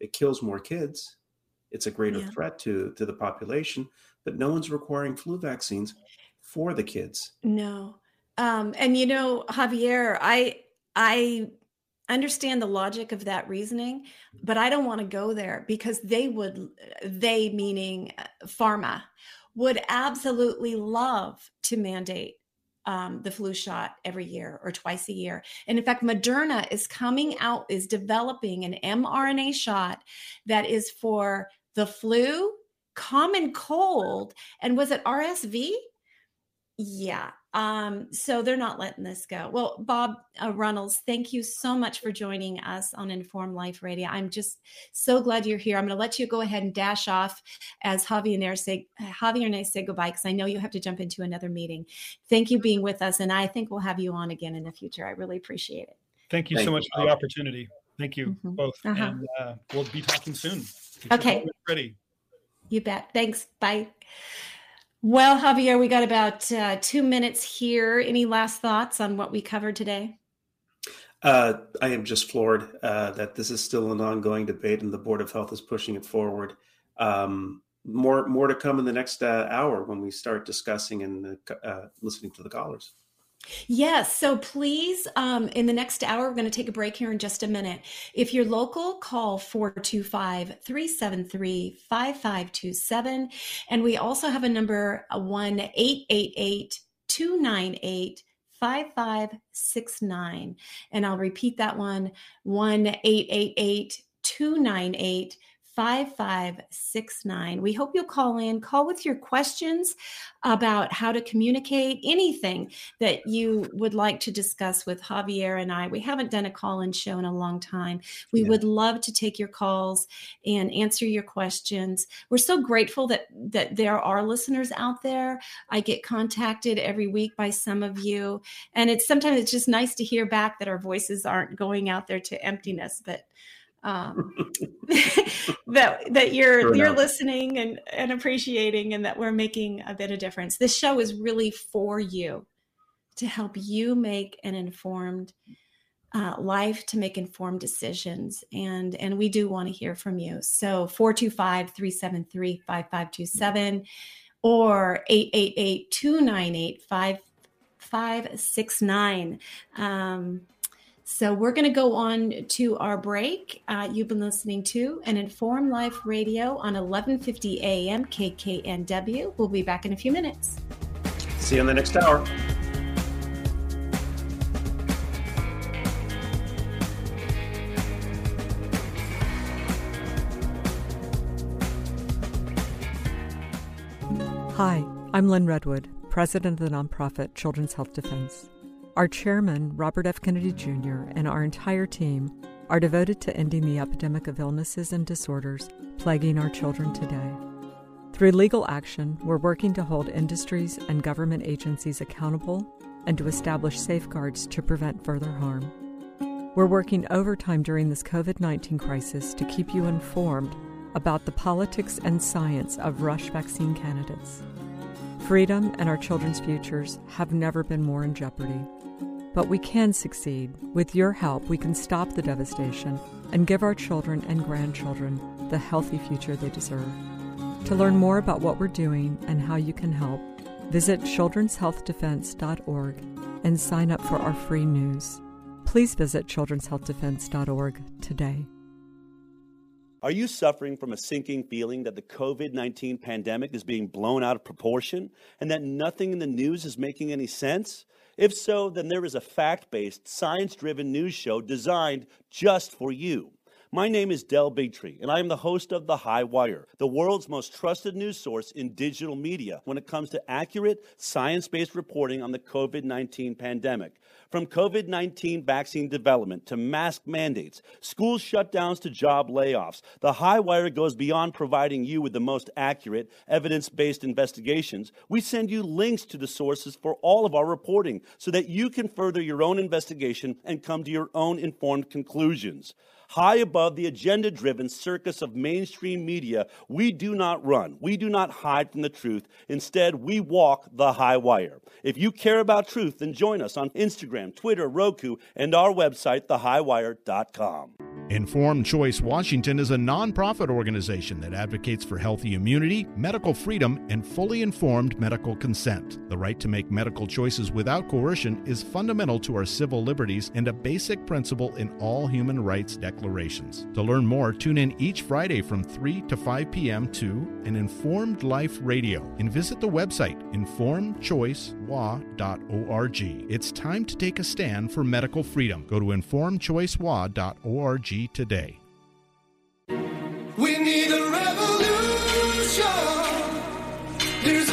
It kills more kids. It's a greater Yeah. threat to to the population, but no one's requiring flu vaccines for the kids. No. Um, and you know, Javier, I I understand the logic of that reasoning, but I don't want to go there because they would they meaning uh, pharma would absolutely love to mandate um, the flu shot every year or twice a year. And in fact, Moderna is coming out, is developing an mRNA shot that is for the flu, common cold, and was it RSV? Yeah. Um, so they're not letting this go. Well, Bob uh, Runnells, thank you so much for joining us on Inform Life Radio. I'm just so glad you're here. I'm going to let you go ahead and dash off as Javier and I say, Javier and I say goodbye because I know you have to jump into another meeting. Thank you being with us, and I think we'll have you on again in the future. I really appreciate it. Thank you Thank so you, much for the opportunity. Thank you Mhm. both. Uh-huh. And uh, we'll be talking soon. Get Okay. Ready. You bet. Thanks. Bye. Well, Javier, we got about uh, two minutes here. Any last thoughts on what we covered today? Uh, I am just floored uh, that this is still an ongoing debate, and the Board of Health is pushing it forward. Um, more, more to come in the next uh, hour when we start discussing and uh, listening to the callers. Yes. So please, um, in the next hour, we're going to take a break here in just a minute. If you're local, call 425 373 5527. And we also have a number 1 888 298 5569. And I'll repeat that one 1 888 298 5569. We hope you'll call in, call with your questions about how to communicate anything that you would like to discuss with Javier and I. We haven't done a call in show in a long time. We Yeah. would love to take your calls and answer your questions. We're so grateful that that there are listeners out there. I get contacted every week by some of you and it's sometimes it's just nice to hear back that our voices aren't going out there to emptiness, but um, that that you're Fair you're listening and and appreciating and that we're making a bit of difference. This show is really for you to help you make an informed uh, life to make informed decisions. And and we do want to hear from you. So 425-373-5527 or 888-298-5569 um, so we're going to go on to our break. Uh, you've been listening to an Inform Life Radio on 11:50 a.m. KKNW. We'll be back in a few minutes. See you in the next hour. Hi, I'm Lyn Redwood, president of the nonprofit Children's Health Defense. Our chairman, Robert F. Kennedy Jr., and our entire team are devoted to ending the epidemic of illnesses and disorders plaguing our children today. Through legal action, we're working to hold industries and government agencies accountable and to establish safeguards to prevent further harm. We're working overtime during this COVID 19 crisis to keep you informed about the politics and science of rush vaccine candidates. Freedom and our children's futures have never been more in jeopardy. But we can succeed. With your help, we can stop the devastation and give our children and grandchildren the healthy future they deserve. To learn more about what we're doing and how you can help, visit children'shealthdefense.org and sign up for our free news. Please visit children'shealthdefense.org today. Are you suffering from a sinking feeling that the COVID 19 pandemic is being blown out of proportion and that nothing in the news is making any sense? If so, then there is a fact based, science driven news show designed just for you. My name is Del Bigtree, and I am the host of The High Wire, the world's most trusted news source in digital media when it comes to accurate, science based reporting on the COVID 19 pandemic. From COVID 19 vaccine development to mask mandates, school shutdowns to job layoffs, The High Wire goes beyond providing you with the most accurate, evidence based investigations. We send you links to the sources for all of our reporting so that you can further your own investigation and come to your own informed conclusions. High above the agenda driven circus of mainstream media, we do not run. We do not hide from the truth. Instead, we walk the high wire. If you care about truth, then join us on Instagram, Twitter, Roku, and our website, thehighwire.com. Informed Choice Washington is a nonprofit organization that advocates for healthy immunity, medical freedom, and fully informed medical consent. The right to make medical choices without coercion is fundamental to our civil liberties and a basic principle in all human rights declarations. To learn more, tune in each Friday from 3 to 5 p.m. to an Informed Life Radio and visit the website informedchoicewa.org. It's time to take a stand for medical freedom. Go to informedchoicewa.org today. We need a revolution. There's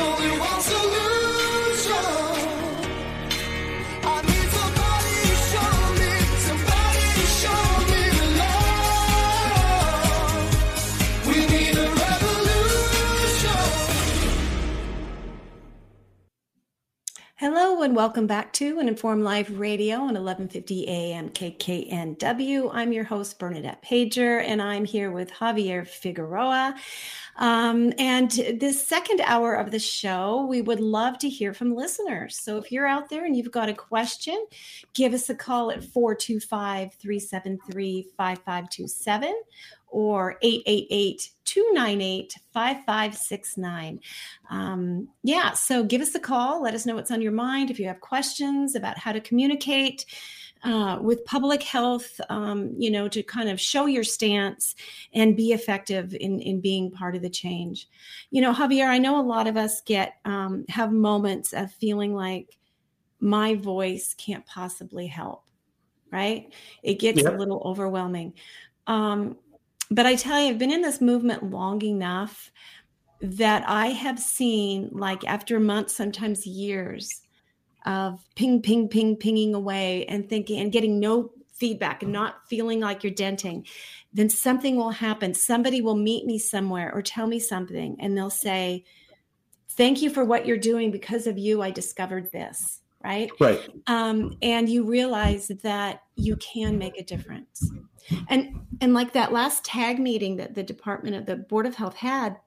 And welcome back to an Informed Life Radio on 1150 AM KKNW. I'm your host, Bernadette Pajer, and I'm here with Javier Figueroa. Um, and this second hour of the show, we would love to hear from listeners. So if you're out there and you've got a question, give us a call at 425 373 5527 or 888 298 5569. Um, Yeah, so give us a call. Let us know what's on your mind. If you have questions about how to communicate uh, with public health, um, you know, to kind of show your stance and be effective in, in being part of the change. You know, Javier, I know a lot of us get, um, have moments of feeling like my voice can't possibly help, right? It gets Yeah. a little overwhelming. Um, but I tell you, I've been in this movement long enough that I have seen, like after months, sometimes years of ping, ping, ping, pinging away and thinking and getting no feedback and not feeling like you're denting, then something will happen. Somebody will meet me somewhere or tell me something, and they'll say, Thank you for what you're doing. Because of you, I discovered this. Right Right. um, and you realize that you can make a difference and and like that last tag meeting that the department of the board of health had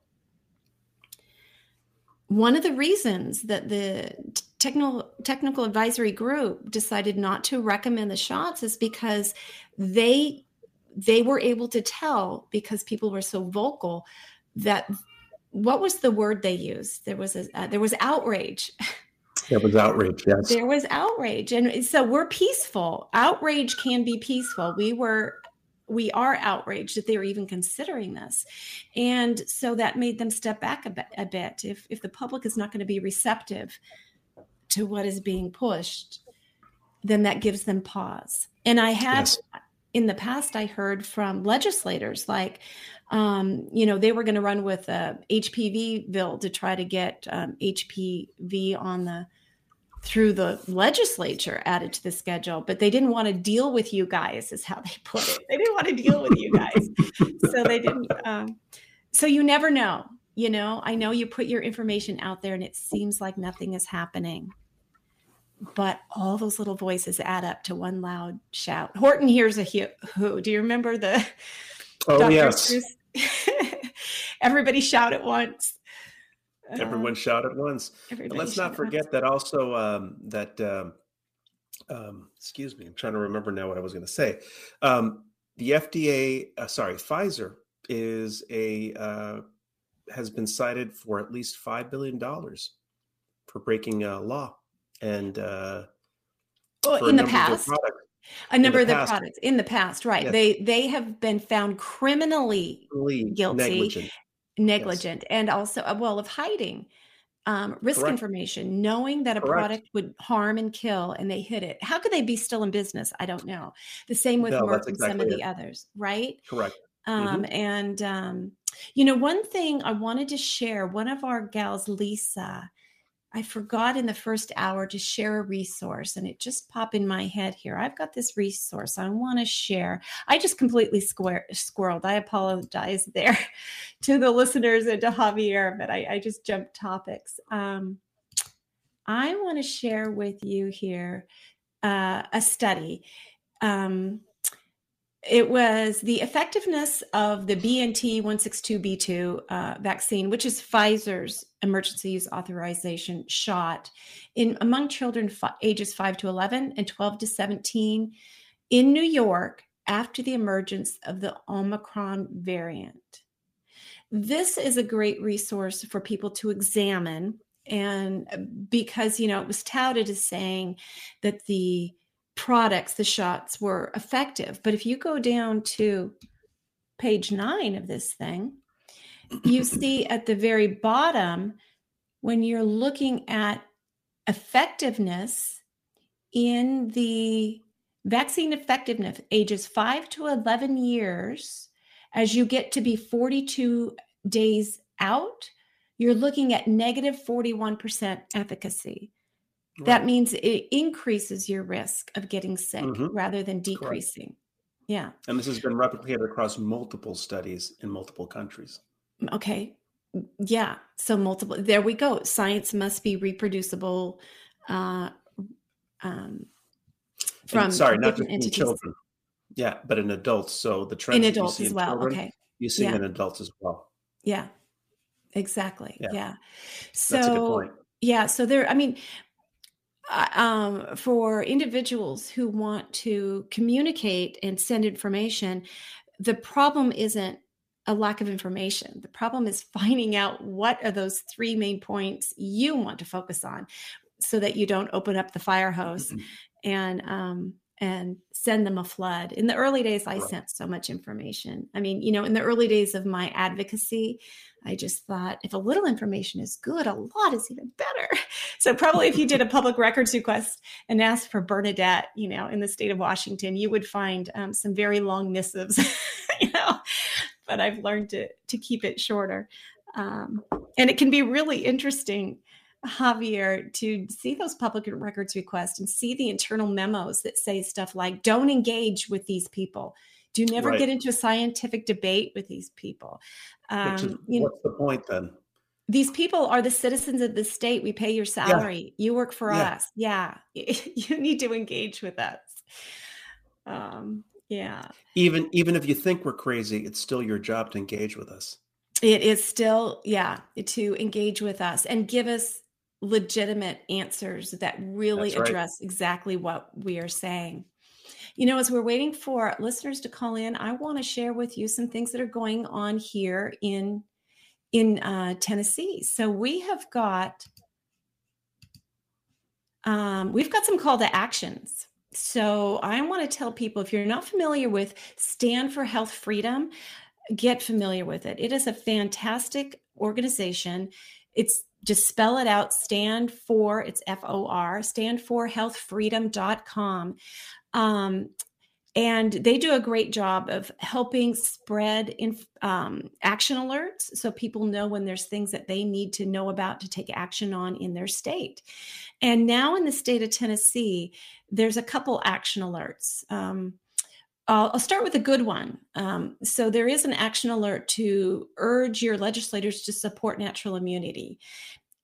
one of the reasons that the technical technical advisory group decided not to recommend the shots is because they they were able to tell because people were so vocal that what was the word they used there was a uh, there was outrage That was outrage. Yes. there was outrage and so we're peaceful outrage can be peaceful we were we are outraged that they were even considering this and so that made them step back a bit, a bit. if if the public is not going to be receptive to what is being pushed then that gives them pause and i had Yes. in the past i heard from legislators like um, you know they were going to run with a hpv bill to try to get um, hpv on the through the legislature added to the schedule, but they didn't want to deal with you guys, is how they put it. They didn't want to deal with you guys. so they didn't. Um, so you never know. You know, I know you put your information out there and it seems like nothing is happening. But all those little voices add up to one loud shout. Horton hears a hu- who. Do you remember the Oh Dr. yes. Everybody shout at once. Everyone Um, shout at once. And let's not forget that also um, that um, um, excuse me, I'm trying to remember now what I was going to say. Um, the FDA, uh, sorry, Pfizer is a uh, has been cited for at least five billion dollars for breaking uh, law and uh, Well, in the number of their past, a number the of their past. products in the past right Yes. they they have been found criminally Guilty. negligent. Negligent and also uh, well of hiding um, risk Correct. information knowing that a Correct. product would harm and kill and they hid it. How could they be still in business? I don't know. The same with No, merck and some of exactly the others right? Correct. um, and um, you know one thing i wanted to share one of our gals lisa i forgot in the first hour to share a resource and it just popped in my head here. I've got this resource i want to share. I just completely square, squirreled. I apologize there to the listeners and to javier but i, I just jumped topics. Um, i want to share with you here uh, a study. Um, it was the effectiveness of the BNT 162b2 uh, vaccine, which is Pfizer's emergency use authorization shot in among children fi- ages 5 to 11 and 12 to 17 in New York after the emergence of the Omicron variant. This is a great resource for people to examine and uh, because you know it was touted as saying that the products, the shots were effective. But if you go down to page nine of this thing, you see at the very bottom, when you're looking at effectiveness in the vaccine effectiveness, ages five to 11 years, as you get to be 42 days out, you're looking at negative 41% efficacy. That means it increases your risk of getting sick Mhm. rather than decreasing. Yeah. And this has been replicated across multiple studies in multiple countries. Okay. Yeah. So multiple. There we go. Science must be reproducible. Uh, um, And from sorry, not just in children. Yeah, but in adults. So the trends in adults see as in well. children, Okay. you see Yeah. in adults as well. Yeah. Exactly. Yeah. Yeah. So That's a good point. yeah. So there. I mean. Uh, Um, for individuals who want to communicate and send information, the problem isn't a lack of information. The problem is finding out what are those three main points you want to focus on so that you don't open up the fire hose and um and send them a flood. In the early days I Right. sent so much information. I mean, you know, in the early days of my advocacy, I just thought if a little information is good, a lot is even better. So probably if you did a public records request and asked for Bernadette, you know, in the state of Washington, you would find um, some very long missives, you know. But I've learned to to keep it shorter, um, and it can be really interesting, Xavier, to see those public records requests and see the internal memos that say stuff like, "Don't engage with these people." Do never Right. get into a scientific debate with these people. Is, Um, you know, what's the point then? these people are the citizens of the state. We pay your salary. You work for Yeah. us. Yeah. You need to engage with us. Um, yeah. Even even if you think we're crazy, it's still your job to engage with us. It is still, yeah, to engage with us and give us legitimate answers that really right. address exactly what we are saying. You know, as we're waiting for listeners to call in, I want to share with you some things that are going on here in in uh, Tennessee. So we have got um, we've got some call to actions. So I want to tell people if you're not familiar with Stand for Health Freedom, get familiar with it. It is a fantastic organization. It's just spell it out. Stand for it's f-o-r stand for healthfreedom.com um, and they do a great job of helping spread in, um, action alerts so people know when there's things that they need to know about to take action on in their state. And now in the state of tennessee there's a couple action alerts. Um, I'll, I'll start with a good one. Um, so, there is an action alert to urge your legislators to support natural immunity.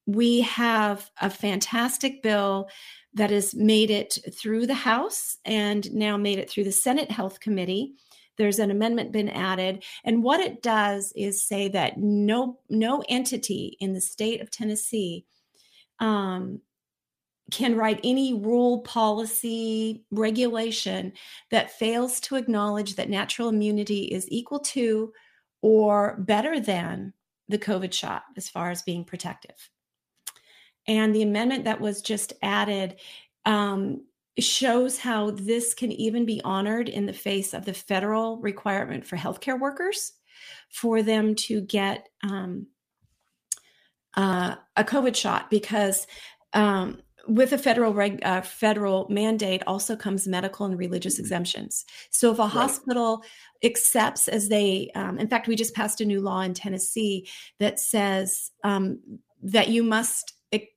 We have a fantastic bill that has made it through the House and now made it through the Senate Health Committee. There's an amendment been added, and what it does is say that no no entity in the state of Tennessee um, can write any rule, policy, regulation that fails to acknowledge that natural immunity is equal to or better than the COVID shot as far as being protective. And the amendment that was just added um, shows how this can even be honored in the face of the federal requirement for healthcare workers for them to get um, uh, a COVID shot because um, with a federal reg, uh, federal mandate also comes medical and religious exemptions. So if a hospital accepts as they, um, in fact, we just passed a new law in Tennessee that says um, that you must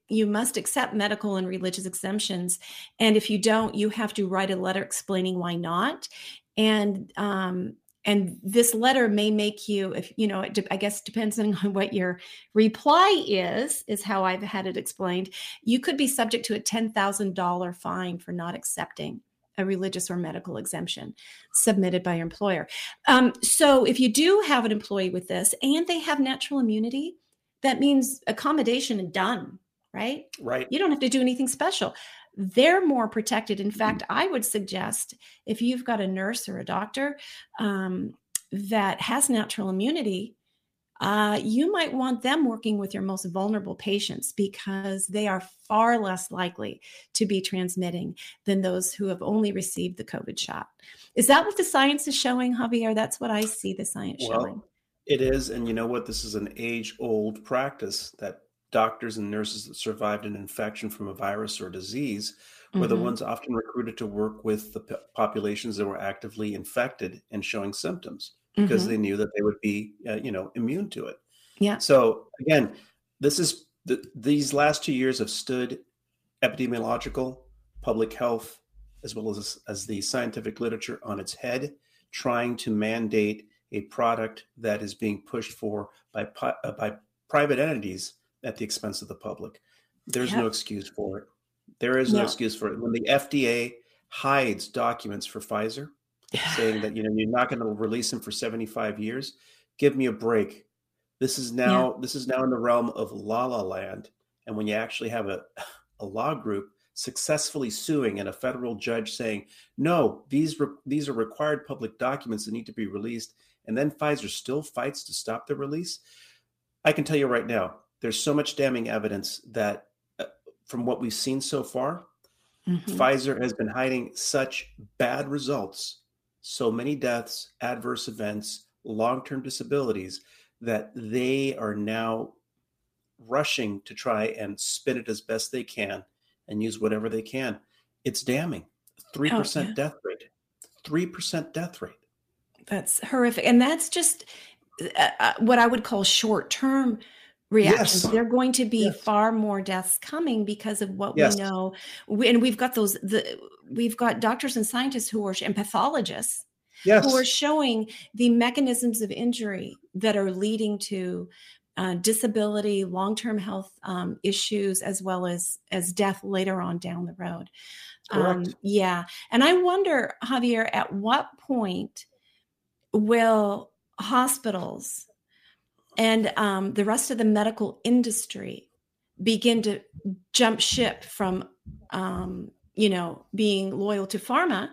you must accept medical and religious exemptions, and if you don't, you have to write a letter explaining why not. And um, and this letter may make you if you know it de- i guess depending on what your reply is is how i've had it explained you could be subject to a $10000 fine for not accepting a religious or medical exemption submitted by your employer. Um, so if you do have an employee with this and they have natural immunity, that means accommodation and done, right? Right. You don't have to do anything special. They're more protected. In fact, I would suggest if you've got a nurse or a doctor um, that has natural immunity, uh, you might want them working with your most vulnerable patients because they are far less likely to be transmitting than those who have only received the COVID shot. Is that what the science is showing, Xavier? That's what I see the science Well, showing. It is, and you know what? This is an age-old practice that doctors and nurses that survived an infection from a virus or disease were the Mhm. ones often recruited to work with the p- populations that were actively infected and showing symptoms because Mhm. they knew that they would be, uh, you know, immune to it. Yeah. So again, this is the, these last two years have stood epidemiological, public health, as well as as the scientific literature on its head, trying to mandate a product that is being pushed for by pi- uh, by private entities at the expense of the public. There's no excuse for it. There is no No. excuse for it. When the FDA hides documents for Pfizer, saying that you know you're not going to release them for 75 years give me a break this is now this is now in the realm of la la land and when you actually have a, a law group successfully suing and a federal judge saying no these re- these are required public documents that need to be released and then pfizer still fights to stop the release i can tell you right now there's so much damning evidence that uh, from what we've seen so far Mhm. Pfizer has been hiding such bad results, so many deaths, adverse events, long term disabilities, that they are now rushing to try and spin it as best they can and use whatever they can. It's damning. 3% Oh, yeah. death rate. 3% death rate. That's horrific. And that's just uh, uh, what I would call short term reactions. Yes. There are going to be Yes. far more deaths coming because of what Yes. we know. We, and we've got those, the, we've got doctors and scientists who are, and pathologists who are showing the mechanisms of injury that are leading to uh, disability, long-term health um, issues, as well as as death later on down the road. Um, yeah, and I wonder, Xavier, at what point will hospitals and um, the rest of the medical industry begin to jump ship from, um, you know, being loyal to pharma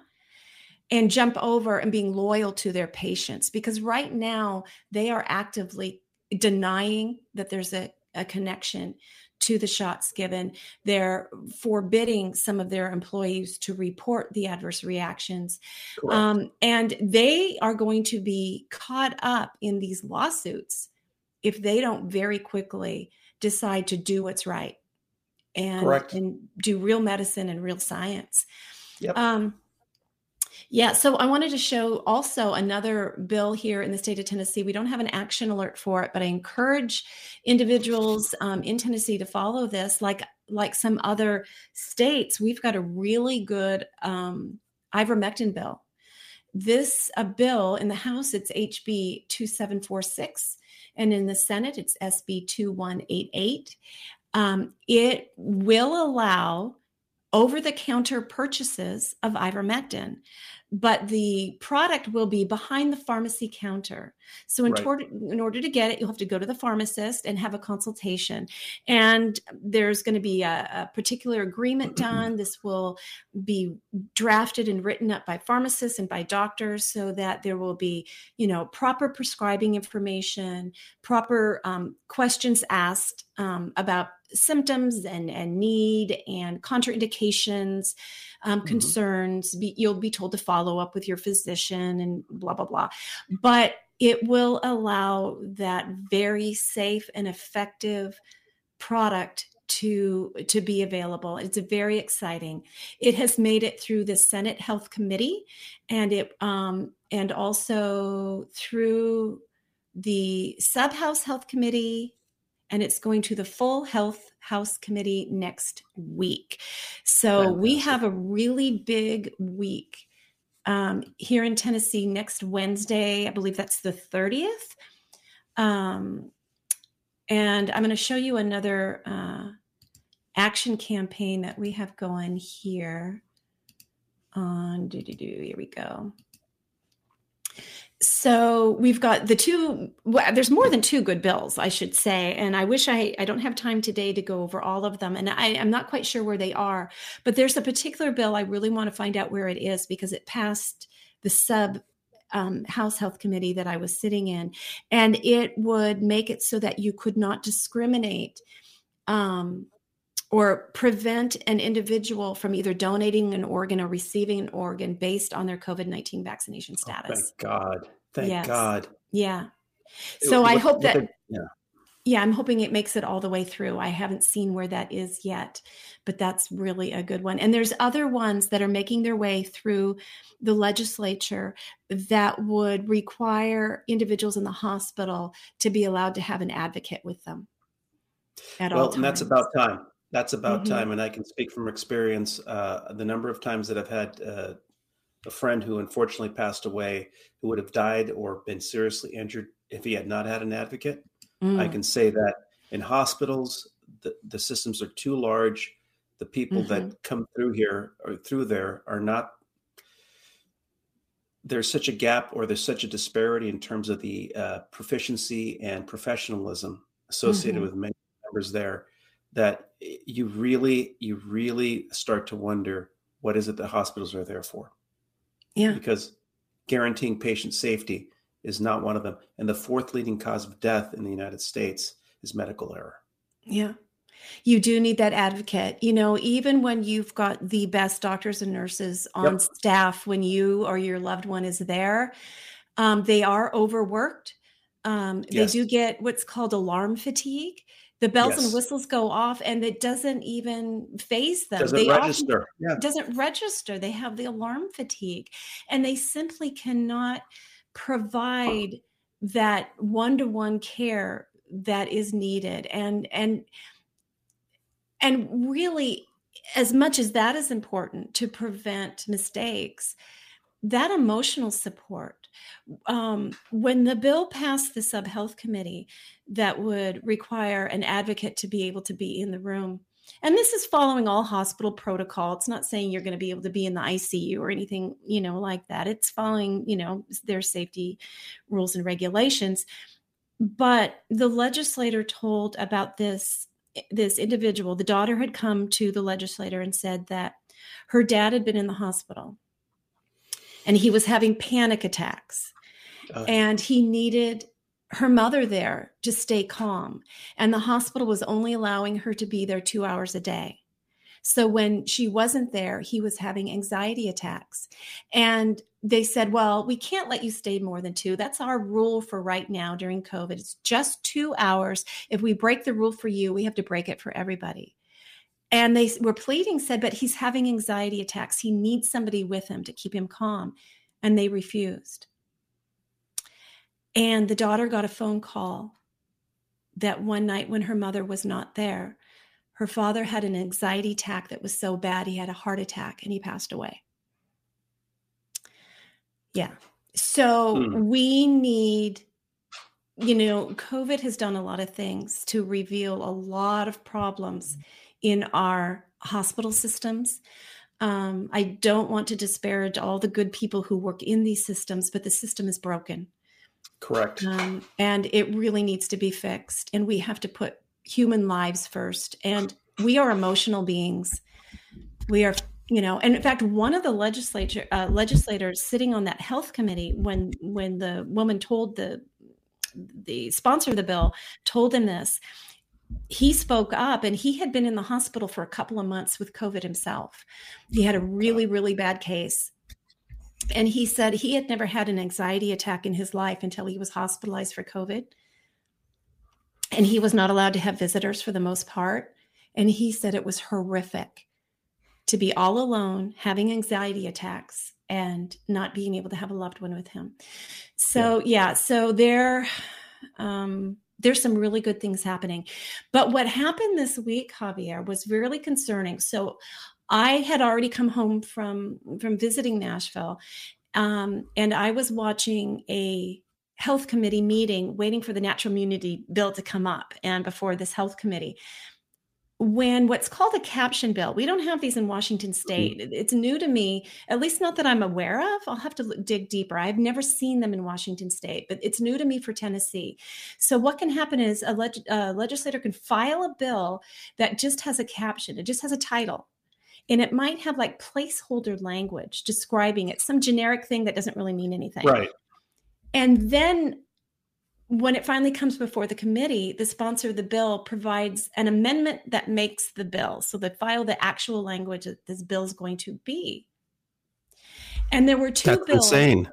and jump over and being loyal to their patients because right now they are actively denying that there's a, a connection to the shots given. They're forbidding some of their employees to report the adverse reactions. Um, and they are going to be caught up in these lawsuits if they don't very quickly decide to do what's right and, Correct. and do real medicine and real science. Yep. Um, yeah, so I wanted to show also another bill here in the state of Tennessee. We don't have an action alert for it, but I encourage individuals um, in Tennessee to follow this. Like like some other states, we've got a really good um, ivermectin bill. This a bill in the House, it's HB 2746, and in the Senate, it's SB 2188. Um, it will allow over the counter purchases of ivermectin, but the product will be behind the pharmacy counter. So, in, Right. tor- in order to get it, you'll have to go to the pharmacist and have a consultation. And there's going to be a, a particular agreement done. This will be drafted and written up by pharmacists and by doctors so that there will be, you know, proper prescribing information, proper um, questions asked um, about symptoms and, and need and contraindications, um, Mhm. concerns. Be, you'll be told to follow up with your physician and blah, blah, blah. But it will allow that very safe and effective product to to be available it's very exciting it has made it through the senate health committee and it um and also through the subhouse health committee and it's going to the full health house committee next week. So we have a really big week um, here in tennessee next wednesday. I believe that's the 30th um, and i'm going to show you another uh, action campaign that we have going here on do do do here we go so we've got the two well, there's more than two good bills i should say and i wish i i don't have time today to go over all of them and i i'm not quite sure where they are but there's a particular bill i really want to find out where it is because it passed the sub um, house health committee that i was sitting in and it would make it so that you could not discriminate um, or prevent an individual from either donating an organ or receiving an organ based on their COVID 19 vaccination Oh, status. thank God. Thank Yes. God. yeah. It- So I what- hope that, the- yeah. yeah, I'm hoping it makes it all the way through. I haven't seen where that is yet, but that's really a good one. And there's other ones that are making their way through the legislature that would require individuals in the hospital to be allowed to have an advocate with them at all well, times. and that's about time. That's about Mhm. time, and I can speak from experience. Uh, the number of times that I've had uh, a friend who unfortunately passed away, who would have died or been seriously injured if he had not had an advocate. I Mm, can say that in hospitals, the, the systems are too large. The people Mm-hmm. that come through here or through there are not. There's such a gap, or there's such a disparity in terms of the uh, proficiency and professionalism associated Mhm. with many members there, that you really, you really start to wonder what is it that hospitals are there for yeah. because guaranteeing patient safety is not one of them. And the fourth leading cause of death in the United States is medical error. Yeah. You do need that advocate. You know, even when you've got the best doctors and nurses on Yep. staff, when you or your loved one is there, um, they are overworked. Um, Yes. They do get what's called alarm fatigue. The bells Yes. and whistles go off, and it doesn't even phase them. Doesn't they register. Yeah. doesn't register. They have the alarm fatigue and they simply cannot provide that one-to-one care that is needed. And and and really as much as that is important to prevent mistakes, that emotional support um, when the bill passed the sub health committee that would require an advocate to be able to be in the room and this is following all hospital protocol it's not saying you're going to be able to be in the icu or anything you know like that it's following you know their safety rules and regulations but the legislator told about this this individual the daughter had come to the legislator and said that her dad had been in the hospital and he was having panic attacks and he needed her mother there to stay calm. And the hospital was only allowing her to be there two hours a day. So when she wasn't there, he was having anxiety attacks. And they said, Well, we can't let you stay more than two. That's our rule for right now during COVID. It's just two hours. If we break the rule for you, we have to break it for everybody. And they were pleading, said, But he's having anxiety attacks. He needs somebody with him to keep him calm. And they refused. And the daughter got a phone call that one night when her mother was not there, her father had an anxiety attack that was so bad he had a heart attack and he passed away. Yeah. So Hmm. we need, you know, COVID has done a lot of things to reveal a lot of problems in our hospital systems. Um, I don't want to disparage all the good people who work in these systems, but the system is broken correct. um, and it really needs to be fixed and we have to put human lives first and we are emotional beings we are you know and in fact one of the legislature uh, legislators sitting on that health committee when when the woman told the the sponsor of the bill told him this he spoke up and he had been in the hospital for a couple of months with covid himself he had a really really bad case and he said he had never had an anxiety attack in his life until he was hospitalized for COVID. And he was not allowed to have visitors for the most part. And he said it was horrific to be all alone, having anxiety attacks, and not being able to have a loved one with him. So, yeah, so there, um, there's some really good things happening. But what happened this week, Xavier, was really concerning. So I had already come home from from visiting Nashville, um, and I was watching a health committee meeting, waiting for the natural immunity bill to come up, and before this health committee. When what's called a caption bill, we don't have these in Washington mm-hmm. state. It- It's new to me, at least not that I'm aware of. I'll have to look- dig deeper. I've never seen them in Washington state, but it's new to me for Tennessee. So, what can happen is a leg- a legislator can file a bill that just has a caption, it just has a title. And it might have like placeholder language describing it, some generic thing that doesn't really mean anything. Right. And then when it finally comes before the committee, the sponsor of the bill provides an amendment that makes the bill. So they file the actual language that this bill is going to be. And there were two That's bills. insane.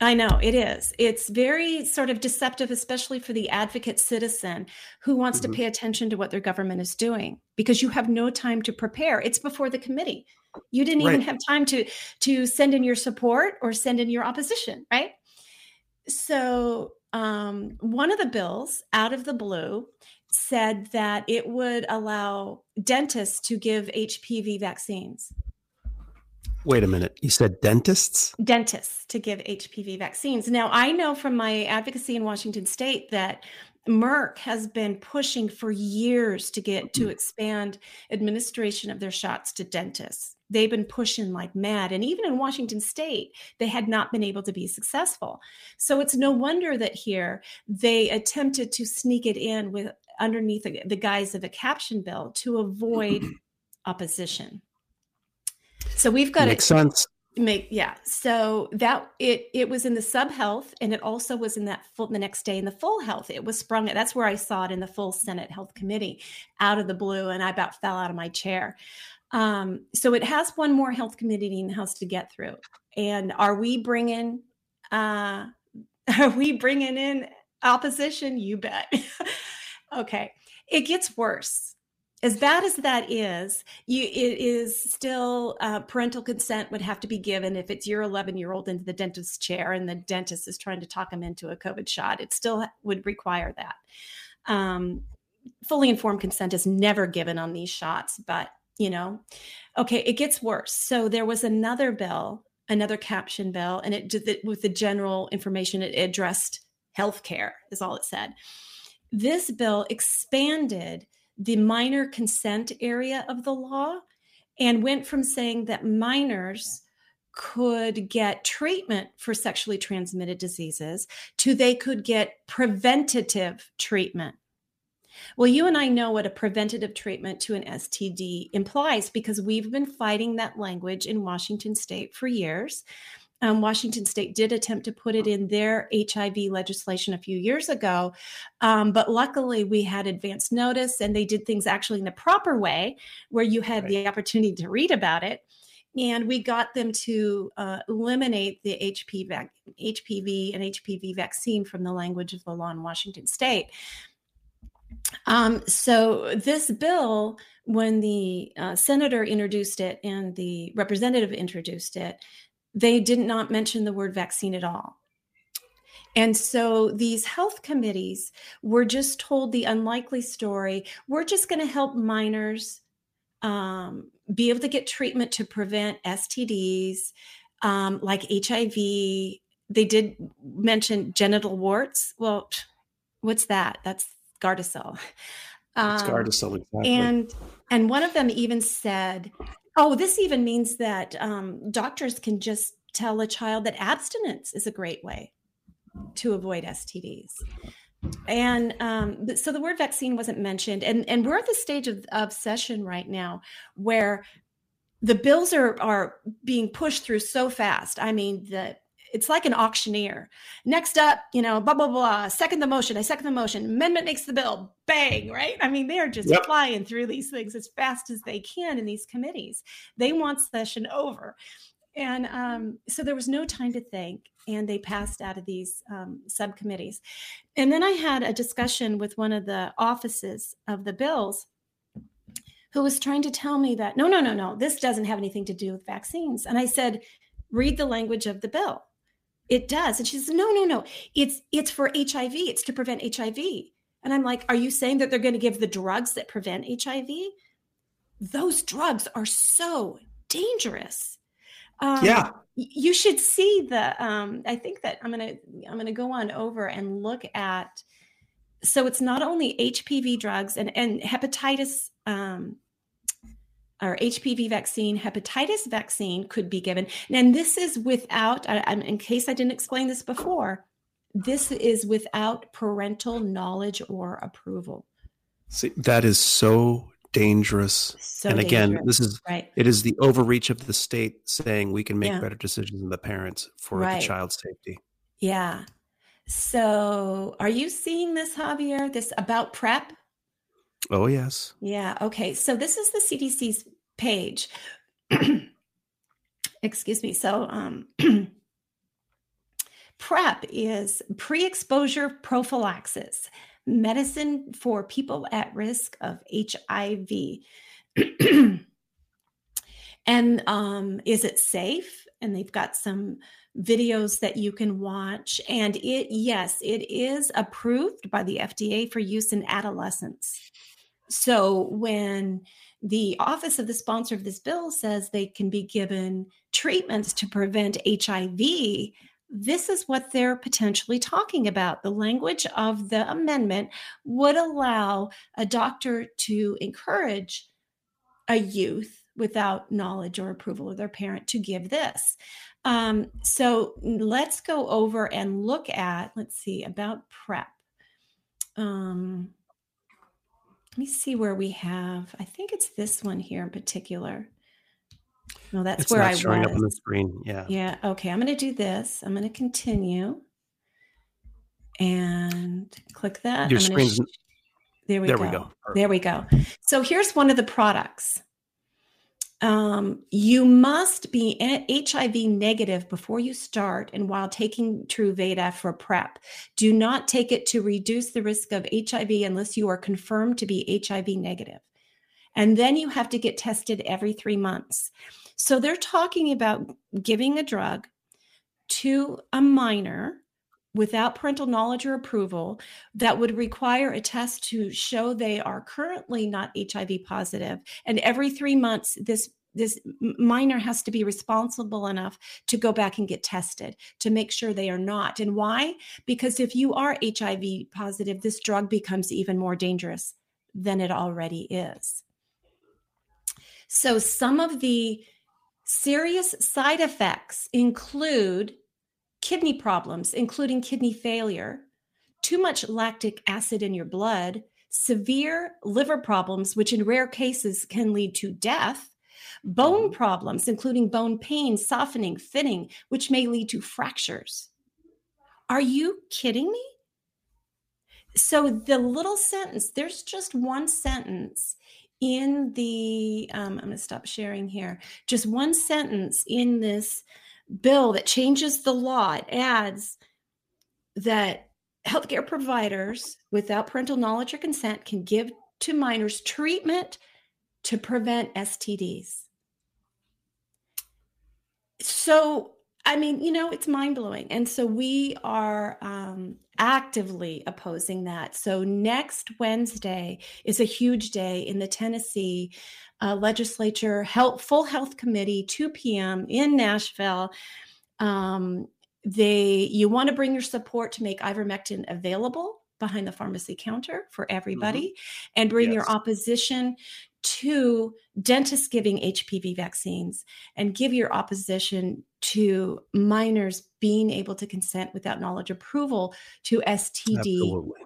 I know it is. It's very sort of deceptive, especially for the advocate citizen who wants Mhm. to pay attention to what their government is doing because you have no time to prepare. It's before the committee. You didn't even have time to to send in your support or send in your opposition, right? So um, one of the bills out of the blue said that it would allow dentists to give HPV vaccines. Wait a minute. You said dentists? dentists to give HPV vaccines. Now, I know from my advocacy in Washington state that Merck has been pushing for years to get to expand administration of their shots to dentists. They've been pushing like mad. And even in Washington state, they had not been able to be successful. So it's no wonder that here they attempted to sneak it in with underneath the, the guise of a caption bill to avoid opposition. So we've got Makes it sense. Make yeah. So that it it was in the sub health and it also was in that full the next day in the full health. It was sprung that's where i saw it in the full senate health committee out of the blue and i about fell out of my chair. Um, so it has one more health committee in the house to get through. And are we bringing uh are we bringing in opposition? You bet. Okay. It gets worse as bad as that is, you it is still uh, parental consent would have to be given if it's your 11 year old into the dentist's chair and the dentist is trying to talk him into a COVID shot. It still would require that. Um, fully informed consent is never given on these shots, but you know, okay, it gets worse. So there was another bill, another caption bill, and it did the, with the general information it addressed healthcare is all it said. This bill expanded the minor consent area of the law and went from saying that minors could get treatment for sexually transmitted diseases to they could get preventative treatment. Well, you and I know what a preventative treatment to an STD implies because we've been fighting that language in Washington state for years. Um, Washington state did attempt to put it in their HIV legislation a few years ago, um, but luckily we had advance notice and they did things actually in the proper way where you had Right. the opportunity to read about it. And we got them to uh, eliminate the HP vac- HPV and HPV vaccine from the language of the law in Washington state. Um, so this bill, when the uh, senator introduced it and the representative introduced it, they did not mention the word vaccine at all. And so these health committees were just told the unlikely story we're just going to help minors um, be able to get treatment to prevent STDs um, like HIV. They did mention genital warts. Well, what's that? That's Gardasil. It's Um, Gardasil, exactly. and and one of them even said oh this even means that um, doctors can just tell a child that abstinence is a great way to avoid stds and um, so the word vaccine wasn't mentioned and and we're at the stage of, of session right now where the bills are are being pushed through so fast. I mean the it's like an auctioneer. Next up you know blah blah blah second the motion i second the motion amendment makes the bill bang right? I mean they're just Yep. flying through these things as fast as they can in these committees. They want session over. And um, so there was no time to think and they passed out of these um, subcommittees. And then i had a discussion with one of the offices of the bills who was trying to tell me that no no no no this doesn't have anything to do with vaccines. And i said read the language of the bill it does. And she says no no no. It's it's for hiv it's to prevent hiv and i'm like are you saying that they're going to give the drugs that prevent hiv those drugs are so dangerous. Um, yeah. you should see the um i think that i'm gonna i'm gonna go on over and look at so it's not only hpv drugs and and hepatitis um, or HPV vaccine, hepatitis vaccine could be given. And this is without, I, I'm, in case I didn't explain this before, this is without parental knowledge or approval. See, that is so dangerous. So and again, dangerous, this is right. it is the overreach of the state saying we can make Yeah. better decisions than the parents for Right. the child's safety. Yeah. So, are you seeing this, Xavier? This about PrEP? Oh yes. Yeah. Okay. So this is the CDC's page. Excuse me. So, um, PrEP is pre exposure prophylaxis, medicine for people at risk of HIV. and um, is it safe? And they've got some videos that you can watch. And it, yes, it is approved by the FDA for use in adolescents. So when the office of the sponsor of this bill says they can be given treatments to prevent HIV, this is what they're potentially talking about. The language of the amendment would allow a doctor to encourage a youth without knowledge or approval of their parent to give this. Um, so let's go over and look at, let's see, about PrEP. Um, let me see where we have. I think it's this one here in particular. No, that's it's where I showing up on the was. screen. Yeah. Yeah. Okay. I'm going to do this. I'm going to continue and click that. Your I'm gonna there we there go. we go. There we go. So here's one of the products. Um, you must be HIV negative before you start and while taking Truvada for PrEP. Do not take it to reduce the risk of HIV unless you are confirmed to be HIV negative. And then you have to get tested every three months. So they're talking about giving a drug to a minor without parental knowledge or approval that would require a test to show they are currently not HIV positive. And every three months, this this minor has to be responsible enough to go back and get tested to make sure they are not. And why? Because if you are HIV positive, this drug becomes even more dangerous than it already is. So, some of the serious side effects include kidney problems, including kidney failure, too much lactic acid in your blood, severe liver problems, which in rare cases can lead to death, bone problems, including bone pain, softening, thinning, which may lead to fractures. Are you kidding me? So, the little sentence, there's just one sentence in the, um, I'm going to stop sharing here, just one sentence in this bill that changes the law. It adds that healthcare providers without parental knowledge or consent can give to minors treatment to prevent STDs. So, I mean, you know, it's mind blowing. And so we are um, actively opposing that. So, next Wednesday is a huge day in the Tennessee uh, legislature, health, full health committee, 2 p.m. in Nashville. Um, they you want to bring your support to make ivermectin available behind the pharmacy counter for everybody and bring your opposition to dentists giving HPV vaccines and give your opposition to minors being able to consent without knowledge approval to STD Absolutely.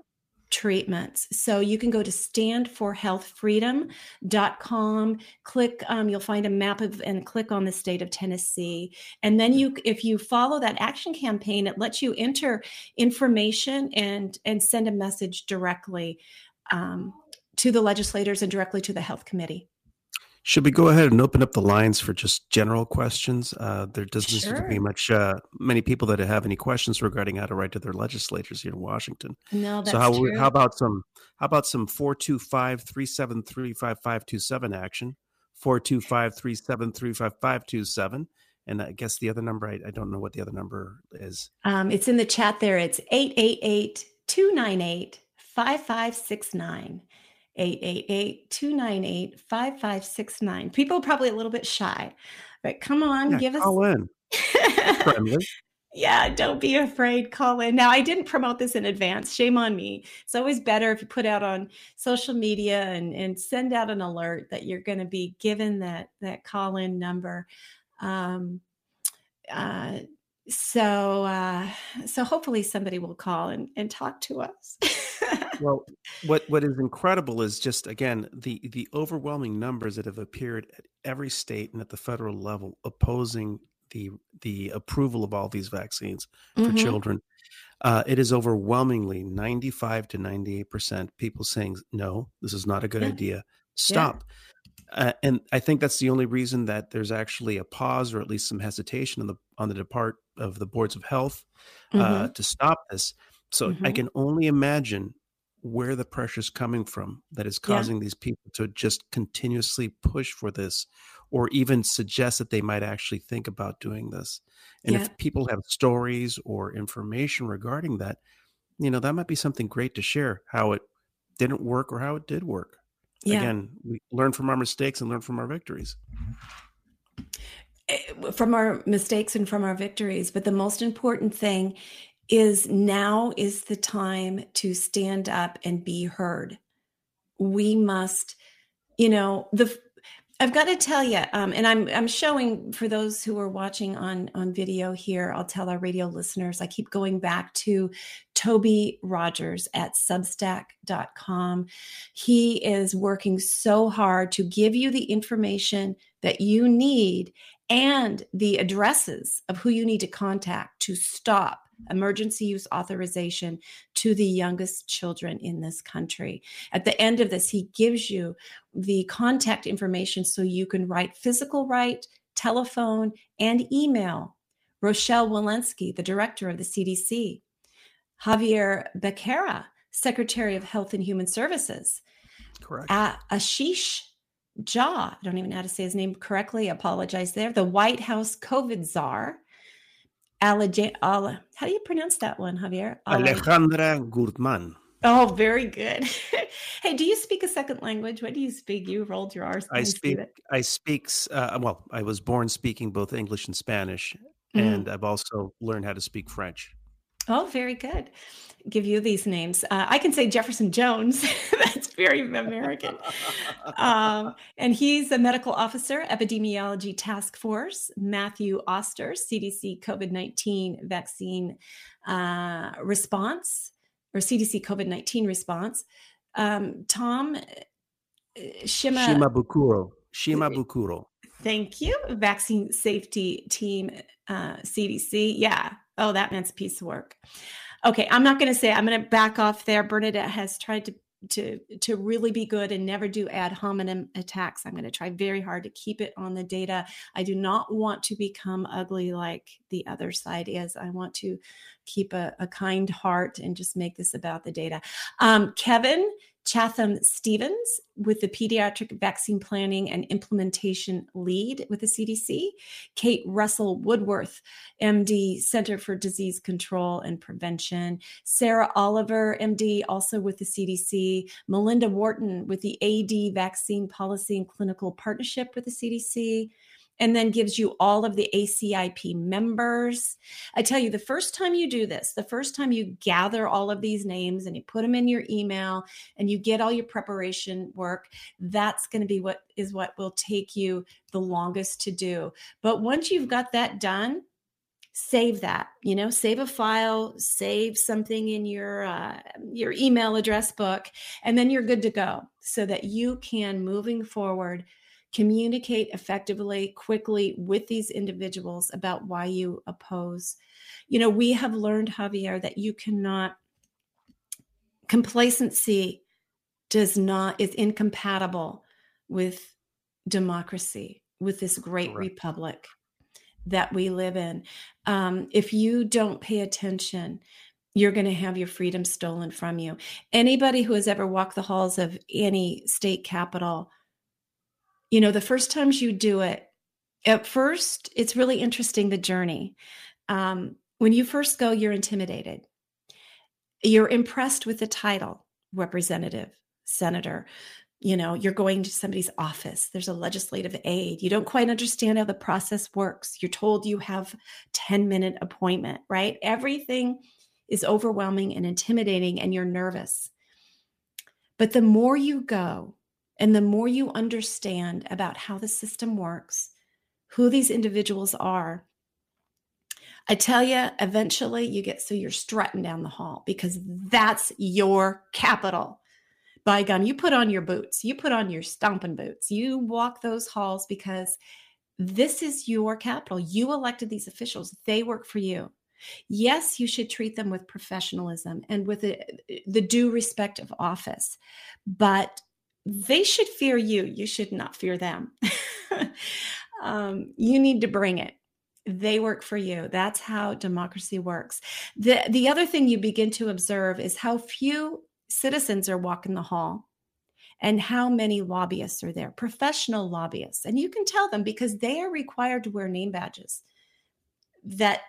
Treatments. So you can go to standforhealthfreedom.com, click, um, you'll find a map of and click on the state of Tennessee. And then you, if you follow that action campaign, it lets you enter information and, and send a message directly um, to the legislators and directly to the health committee. Should we go ahead and open up the lines for just general questions? Uh, there doesn't seem to be much uh, many people that have any questions regarding how to write to their legislators here in Washington. No, that's so how true. how about some how about some 425-373-5527 action 425-373-5527 and I guess the other number I, I don't know what the other number is. Um, it's in the chat there. It's 888 298 5569. 888 298 5569. People are probably a little bit shy, but come on, Yeah, give us. call in. Friendly. Yeah, don't be afraid. Call in. Now, I didn't promote this in advance. Shame on me. It's always better if you put out on social media and, and send out an alert that you're going to be given that that call in number. Um, uh, so uh, so hopefully somebody will call and, and talk to us. well, what what is incredible is just again the the overwhelming numbers that have appeared at every state and at the federal level opposing the the approval of all these vaccines for Mhm. children. Uh, it is overwhelmingly 95 to 98 percent people saying no, this is not a good Yeah. idea. Stop. Uh, and I think that's the only reason that there's actually a pause or at least some hesitation on the on the depart of the boards of health uh, to stop this. So I Mhm. can only imagine where the pressure is coming from that is Yeah. causing these people to just continuously push for this or even suggest that they might actually think about doing this. And Yeah. if people have stories or information regarding that, you know, that might be something great to share how it didn't work or how it did work. Yeah. Again, we learn from our mistakes and learn from our victories. From our mistakes and from our victories. But the most important thing is now is the time to stand up and be heard. We must, you know, the I've got to tell you, um, and I'm I'm showing for those who are watching on on video here. I'll tell our radio listeners. I keep going back to Toby Rogers at Substack.com. He is working so hard to give you the information that you need and the addresses of who you need to contact to stop emergency use authorization to the youngest children in this country. At the end of this, he gives you the contact information so you can write physical right, telephone, and email. Rochelle Walensky, the director of the CDC, Xavier Becerra, Secretary of Health and Human Services, Correct. A- Ashish Jha, I don't even know how to say his name correctly. I apologize there. The White House COVID czar. Ala, how do you pronounce that one, Xavier? Alejandra Guzman. oh, very good. hey, do you speak a second language? What do you speak? You rolled your R's. I Let me see speak. I speaks. Uh, well, I was born speaking both English and Spanish, Mhm. and I've also learned how to speak French. Oh, very good. Give you these names. Uh, I can say Jefferson Jones. Very American. um, and he's a medical officer, epidemiology task force. Matthew Oster, CDC COVID 19 vaccine uh, response or CDC COVID 19 response. Um, Tom uh, Shima, Shima Bukuro. Shimabukuro. thank you. Vaccine safety team, uh, CDC. Yeah. Oh, that meant piece of work. Okay, I'm not going to say. I'm going to back off there. Bernadette has tried to to to really be good and never do ad hominem attacks. I'm going to try very hard to keep it on the data. I do not want to become ugly like the other side is. I want to keep a, a kind heart and just make this about the data. Um, Kevin Chatham Stevens with the Pediatric Vaccine Planning and Implementation Lead with the CDC, Kate Russell Woodworth, MD, Center for Disease Control and Prevention, Sarah Oliver, MD, also with the CDC, Melinda Wharton with the AD Vaccine Policy and Clinical Partnership with the CDC, and then gives you all of the ACIP members. I tell you, the first time you do this, the first time you gather all of these names and you put them in your email and you get all your preparation work, that's going to be what is what will take you the longest to do. But once you've got that done, save that you know save a file save something in your uh, your email address book and then you're good to go so that you can moving forward communicate effectively quickly with these individuals about why you oppose. You know we have learned Xavier that you cannot complacency does not is incompatible with democracy with this great Correct. republic that we live in. Um, if you don't pay attention you're going to have your freedom stolen from you. Anybody who has ever walked the halls of any state capital you know the first times you do it at first it's really interesting the journey. Um, when you first go you're intimidated. You're impressed with the title representative senator. You know you're going to somebody's office. There's a legislative aid you don't quite understand how the process works. You're told you have 10 minute appointment right? Everything is overwhelming and intimidating and you're nervous. But the more you go and the more you understand about how the system works who these individuals are I tell you, eventually you get so you're strutting down the hall because that's your capital by gum, you put on your boots, you put on your stomping boots, you walk those halls because this is your capital. You elected these officials, they work for you. Yes, you should treat them with professionalism and with the, the due respect of office, but they should fear you. You should not fear them. um, you need to bring it they work for you that's how democracy works the the other thing you begin to observe is how few citizens are walking the hall and how many lobbyists are there, professional lobbyists. And you can tell them because they are required to wear name badges that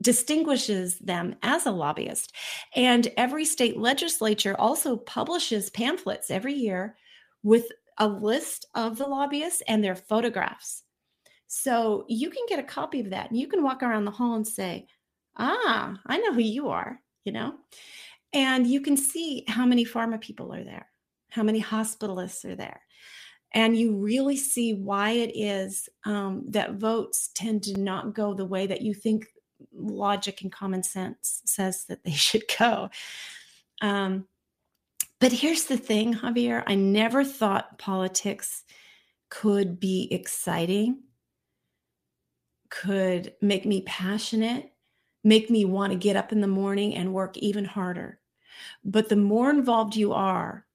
distinguishes them as a lobbyist. And every state legislature also publishes pamphlets every year with a list of the lobbyists and their photographs. So you can get a copy of that and you can walk around the hall and say, Ah, I know who you are, you know? And you can see how many pharma people are there, how many hospitalists are there. And you really see why it is um, that votes tend to not go the way that you think logic and common sense says that they should go. Um, but here's the thing, Xavier I never thought politics could be exciting, could make me passionate, make me want to get up in the morning and work even harder. But the more involved you are,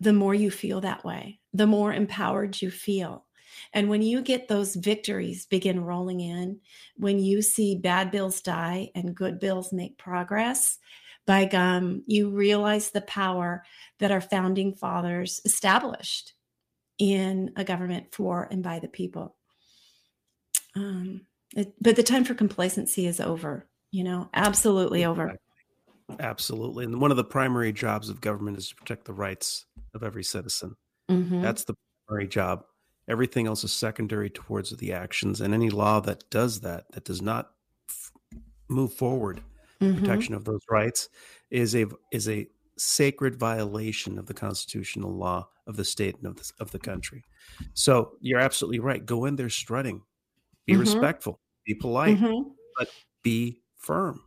the more you feel that way, the more empowered you feel. And when you get those victories begin rolling in, when you see bad bills die and good bills make progress, by gum, you realize the power that our founding fathers established in a government for and by the people. Um, it, but the time for complacency is over, you know, absolutely over. Absolutely. And one of the primary jobs of government is to protect the rights of every citizen. Mhm. That's the primary job. Everything else is secondary towards the actions. And any law that does that, that does not f- move forward Mhm. protection of those rights, is a is a sacred violation of the constitutional law of the state and of the, of the country. So you're absolutely right. Go in there strutting, be Mhm. respectful, be polite, Mhm. but be firm.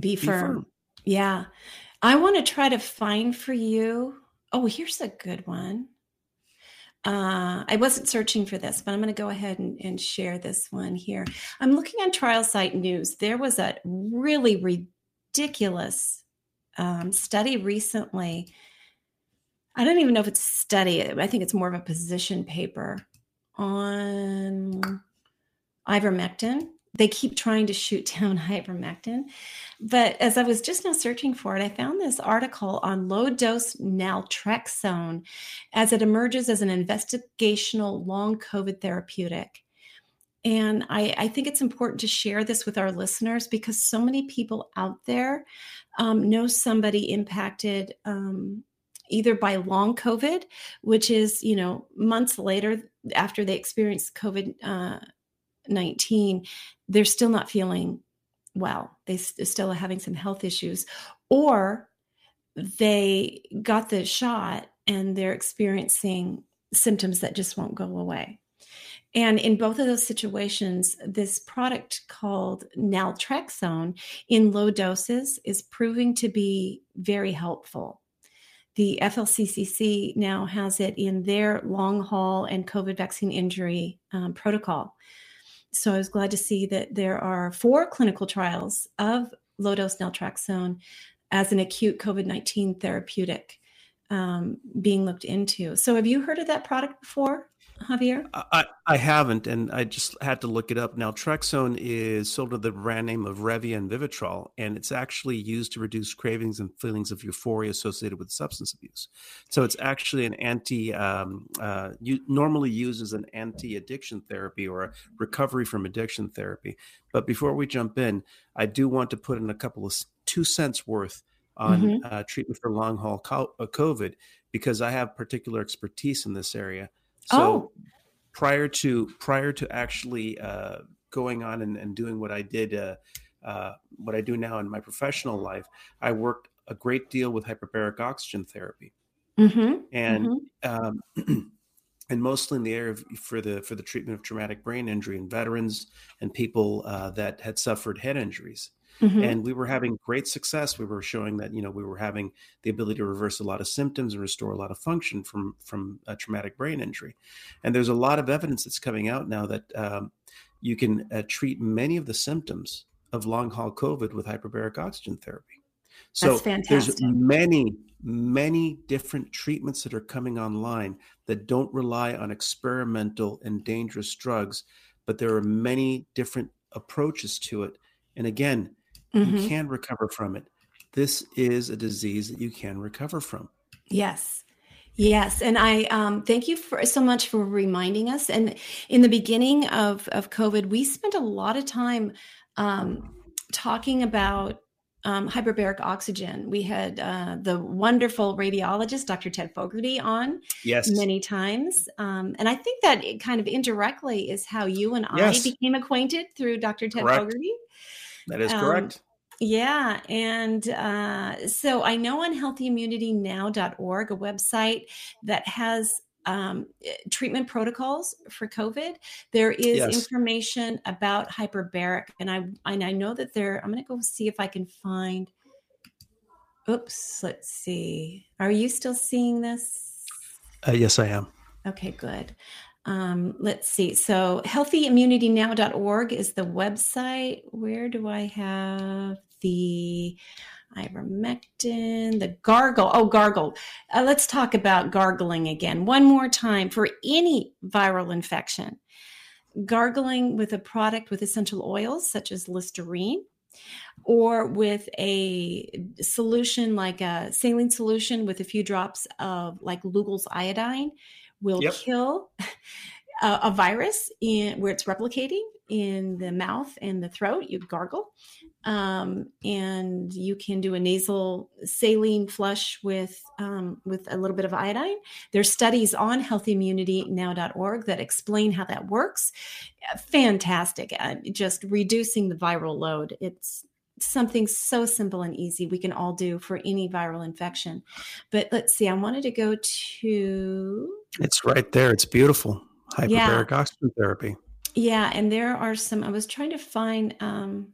Be Be firm. firm. Yeah. I want to try to find for you. Oh, here's a good one. Uh, I wasn't searching for this, but I'm going to go ahead and, and share this one here. I'm looking on Trial Site News. There was a really ridiculous um, study recently. I don't even know if it's a study. I think it's more of a position paper on ivermectin. They keep trying to shoot down ivermectin. But as I was just now searching for it, I found this article on low dose naltrexone as it emerges as an investigational long COVID therapeutic. And I, I think it's important to share this with our listeners because so many people out there um, know somebody impacted um, either by long COVID, which is, you know, months later after they experienced COVID uh, 19, they're still not feeling well. They s- still are having some health issues, or they got the shot and they're experiencing symptoms that just won't go away. And in both of those situations, this product called naltrexone in low doses is proving to be very helpful. The FLCCC now has it in their long haul and COVID vaccine injury um, protocol. So I was glad to see that there are four clinical trials of low dose naltrexone as an acute COVID 19 therapeutic um, being looked into. So have you heard of that product before, Xavier? I, I haven't, and I just had to look it up. Naltrexone is sort of the brand name of Revia and Vivitrol, and it's actually used to reduce cravings and feelings of euphoria associated with substance abuse. So it's actually an anti, um, uh, you, normally used as an anti-addiction therapy or a recovery from addiction therapy. But before we jump in, I do want to put in a couple of two cents worth on Mhm. uh, treatment for long haul co- uh, COVID because I have particular expertise in this area. So Oh. prior to prior to actually uh, going on and, and doing what I did, uh, uh, what I do now in my professional life, I worked a great deal with hyperbaric oxygen therapy, Mm-hmm. and Mhm. um, and mostly in the area of, for the for the treatment of traumatic brain injury in veterans and people uh, that had suffered head injuries Mhm. and we were having great success. We were showing that you know we were having the ability to reverse a lot of symptoms and restore a lot of function from from a traumatic brain injury. And there's a lot of evidence that's coming out now that um, you can uh, treat many of the symptoms of long haul covid with hyperbaric oxygen therapy. So there's many many different treatments that are coming online that don't rely on experimental and dangerous drugs but there are many different approaches to it. And again you Mhm. can recover from it. This is a disease that you can recover from. Yes. Yes. And I um, thank you for so much for reminding us. And in the beginning of, of COVID, we spent a lot of time um, talking about um, hyperbaric oxygen. We had uh, the wonderful radiologist, Dr. Ted Fogarty, on Yes. many times. Um, and I think that it kind of indirectly is how you and Yes. I became acquainted through Dr. Ted Correct. Fogarty. That is um, correct. Yeah. And uh, so I know on healthyimmunitynow.org, a website that has um, treatment protocols for COVID, there is Yes. information about hyperbaric. And I, and I know that there, I'm going to go see if I can find. Oops, let's see. Are you still seeing this? Uh, yes, I am. Okay, good. Um, let's see. So healthyimmunitynow.org is the website. Where do I have the ivermectin, the gargle? Oh, gargle. Uh, let's talk about gargling again. One more time for any viral infection. Gargling with a product with essential oils such as Listerine or with a solution like a saline solution with a few drops of like Lugol's iodine will Yep. kill a, a virus in where it's replicating in the mouth and the throat. You gargle, um, and you can do a nasal saline flush with um, with a little bit of iodine. There's studies on healthyimmunitynow.org that explain how that works. Fantastic, uh, just reducing the viral load. It's something so simple and easy we can all do for any viral infection. But let's see, I wanted to go to It's right there. It's beautiful. Yeah. Hyperbaric oxygen therapy. Yeah, and there are some. I was trying to find. um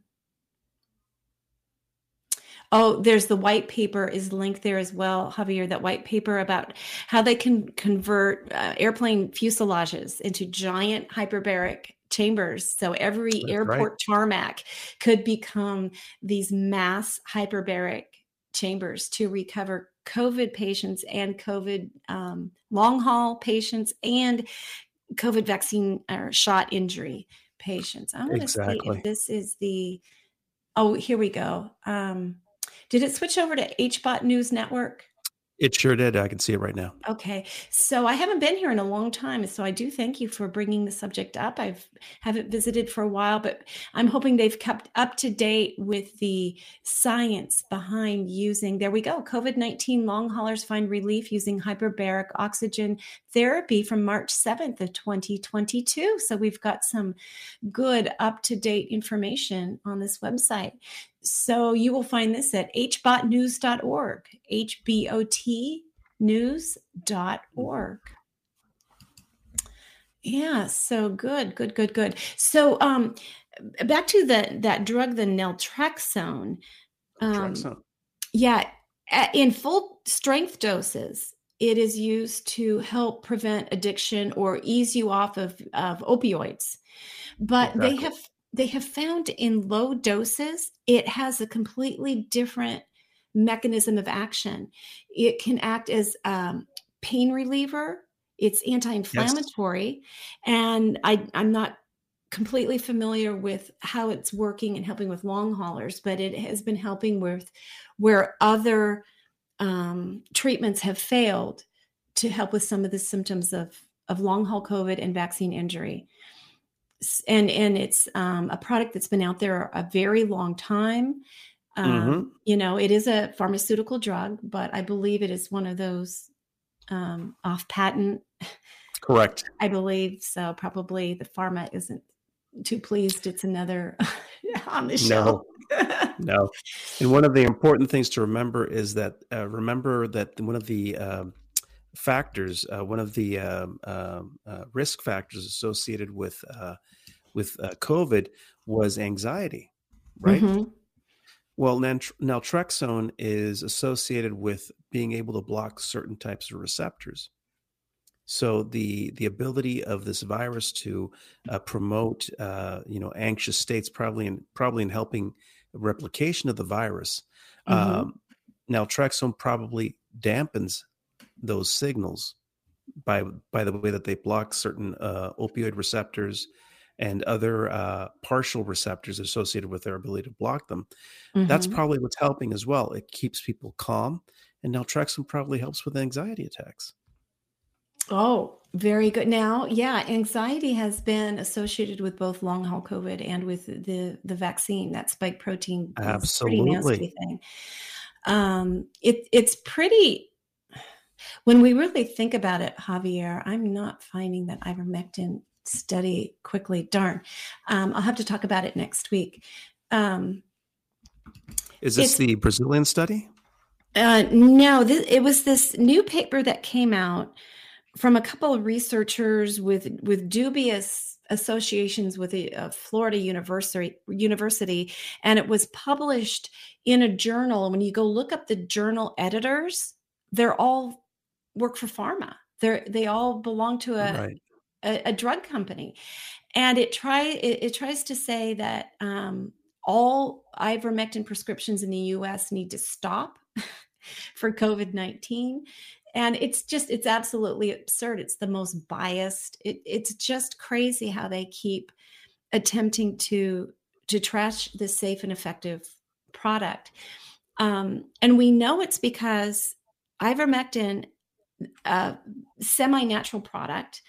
Oh, there's the white paper is linked there as well, Xavier. That white paper about how they can convert uh, airplane fuselages into giant hyperbaric chambers. So every That's right. airport tarmac could become these mass hyperbaric chambers to recover COVID patients and COVID um, long haul patients and COVID vaccine or shot injury patients. I want to see if this is the. Oh, here we go. Um, did it switch over to HBOT News Network? It sure did. I can see it right now. Okay, so I haven't been here in a long time, so I do thank you for bringing the subject up. I've haven't visited for a while, but I'm hoping they've kept up to date with the science behind using. There we go. COVID nineteen long haulers find relief using hyperbaric oxygen therapy from March seventh of 2022. So we've got some good up to date information on this website. So you will find this at hbotnews.org, H B O T news.org. Yeah, so good, good, good, good. So um back to the that drug the naltrexone. Um, yeah, in full strength doses, it is used to help prevent addiction or ease you off of, of opioids. But they have they have found in low doses, it has a completely different mechanism of action. It can act as um, pain reliever. It's anti-inflammatory, and I, I'm not completely familiar with how it's working and helping with long haulers, but it has been helping with where other um, treatments have failed to help with some of the symptoms of of long haul COVID and vaccine injury. And and it's um, a product that's been out there a very long time. Um, Mhm. You know, it is a pharmaceutical drug, but I believe it is one of those um, off patent. Correct. I believe so. Probably the pharma isn't too pleased. It's another on the show. No. No. And one of the important things to remember is that uh, remember that one of the um, factors, uh, one of the um, um, uh, risk factors associated with uh, with uh, COVID was anxiety, right? Mhm. Well, naltrexone is associated with being able to block certain types of receptors. So the the ability of this virus to uh, promote, uh, you know, anxious states, probably in probably in helping replication of the virus. Mhm. Um, naltrexone probably dampens those signals by by the way that they block certain uh, opioid receptors and other uh, partial receptors associated with their ability to block them. That's Mhm. probably what's helping as well. It keeps people calm, and naltrexone probably helps with anxiety attacks. Oh, very good. Now, yeah, anxiety has been associated with both long haul COVID and with the the vaccine. That spike protein nasty Absolutely. thing. Um, it it's pretty. When we really think about it, Xavier, I'm not finding that ivermectin study quickly. Darn, um, I'll have to talk about it next week. Um, Is this the Brazilian study? Uh, no, th- it was this new paper that came out from a couple of researchers with with dubious associations with a, a Florida university university, and it was published in a journal. When you go look up the journal editors, they're all work for pharma. They're they all belong to a right. A, a drug company. And it try it, it tries to say that um, all ivermectin prescriptions in the us need to stop for covid-19 and it's just it's absolutely absurd. It's the most biased. It, it's just crazy how they keep attempting to to trash this safe and effective product. Um, and we know it's because ivermectin a semi-natural product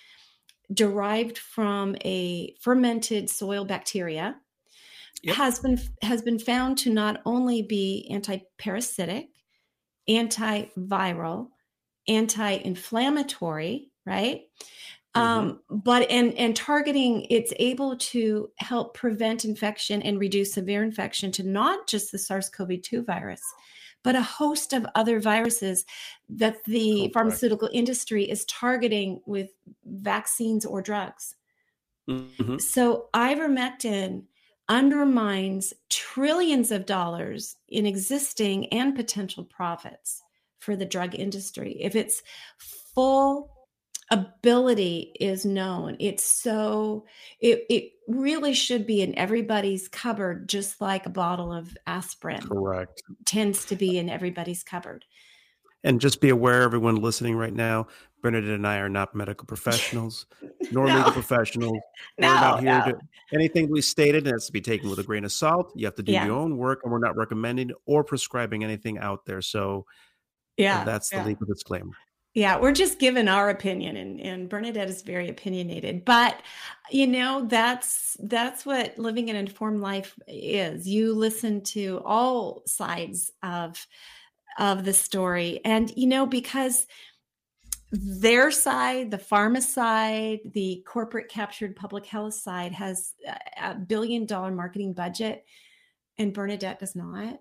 derived from a fermented soil bacteria Yep. has been has been found to not only be anti-parasitic, antiviral, anti-inflammatory, right? Um, but and and targeting it's able to help prevent infection and reduce severe infection to not just the SARS-CoV-2 virus, but a host of other viruses that the Correct. pharmaceutical industry is targeting with vaccines or drugs. Mhm. So ivermectin undermines trillions of dollars in existing and potential profits for the drug industry. If its full ability is known, it's so it it really should be in everybody's cupboard, just like a bottle of aspirin Correct. tends to be uh in everybody's cupboard. And just be aware, everyone listening right now, Bernadette and I are not medical professionals, nor No. legal professionals. No, we're not here no. to anything we stated has to be taken with a grain of salt. You have to do Yeah. your own work, and we're not recommending or prescribing anything out there. So Yeah, that's the yeah. legal disclaimer. Yeah, we're just giving our opinion and, and Bernadette is very opinionated. But you know, that's that's what living an informed life is. You listen to all sides of of the story. And you know, because their side, the pharma side, the corporate captured public health side has a billion dollar marketing budget and Bernadette does not.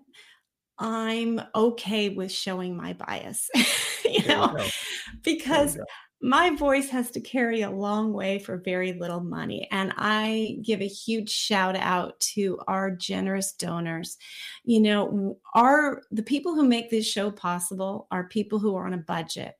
I'm okay with showing my bias. you There know, go. because go. my voice has to carry a long way for very little money. And I give a huge shout out to our generous donors. You know, our the people who make this show possible are people who are on a budget.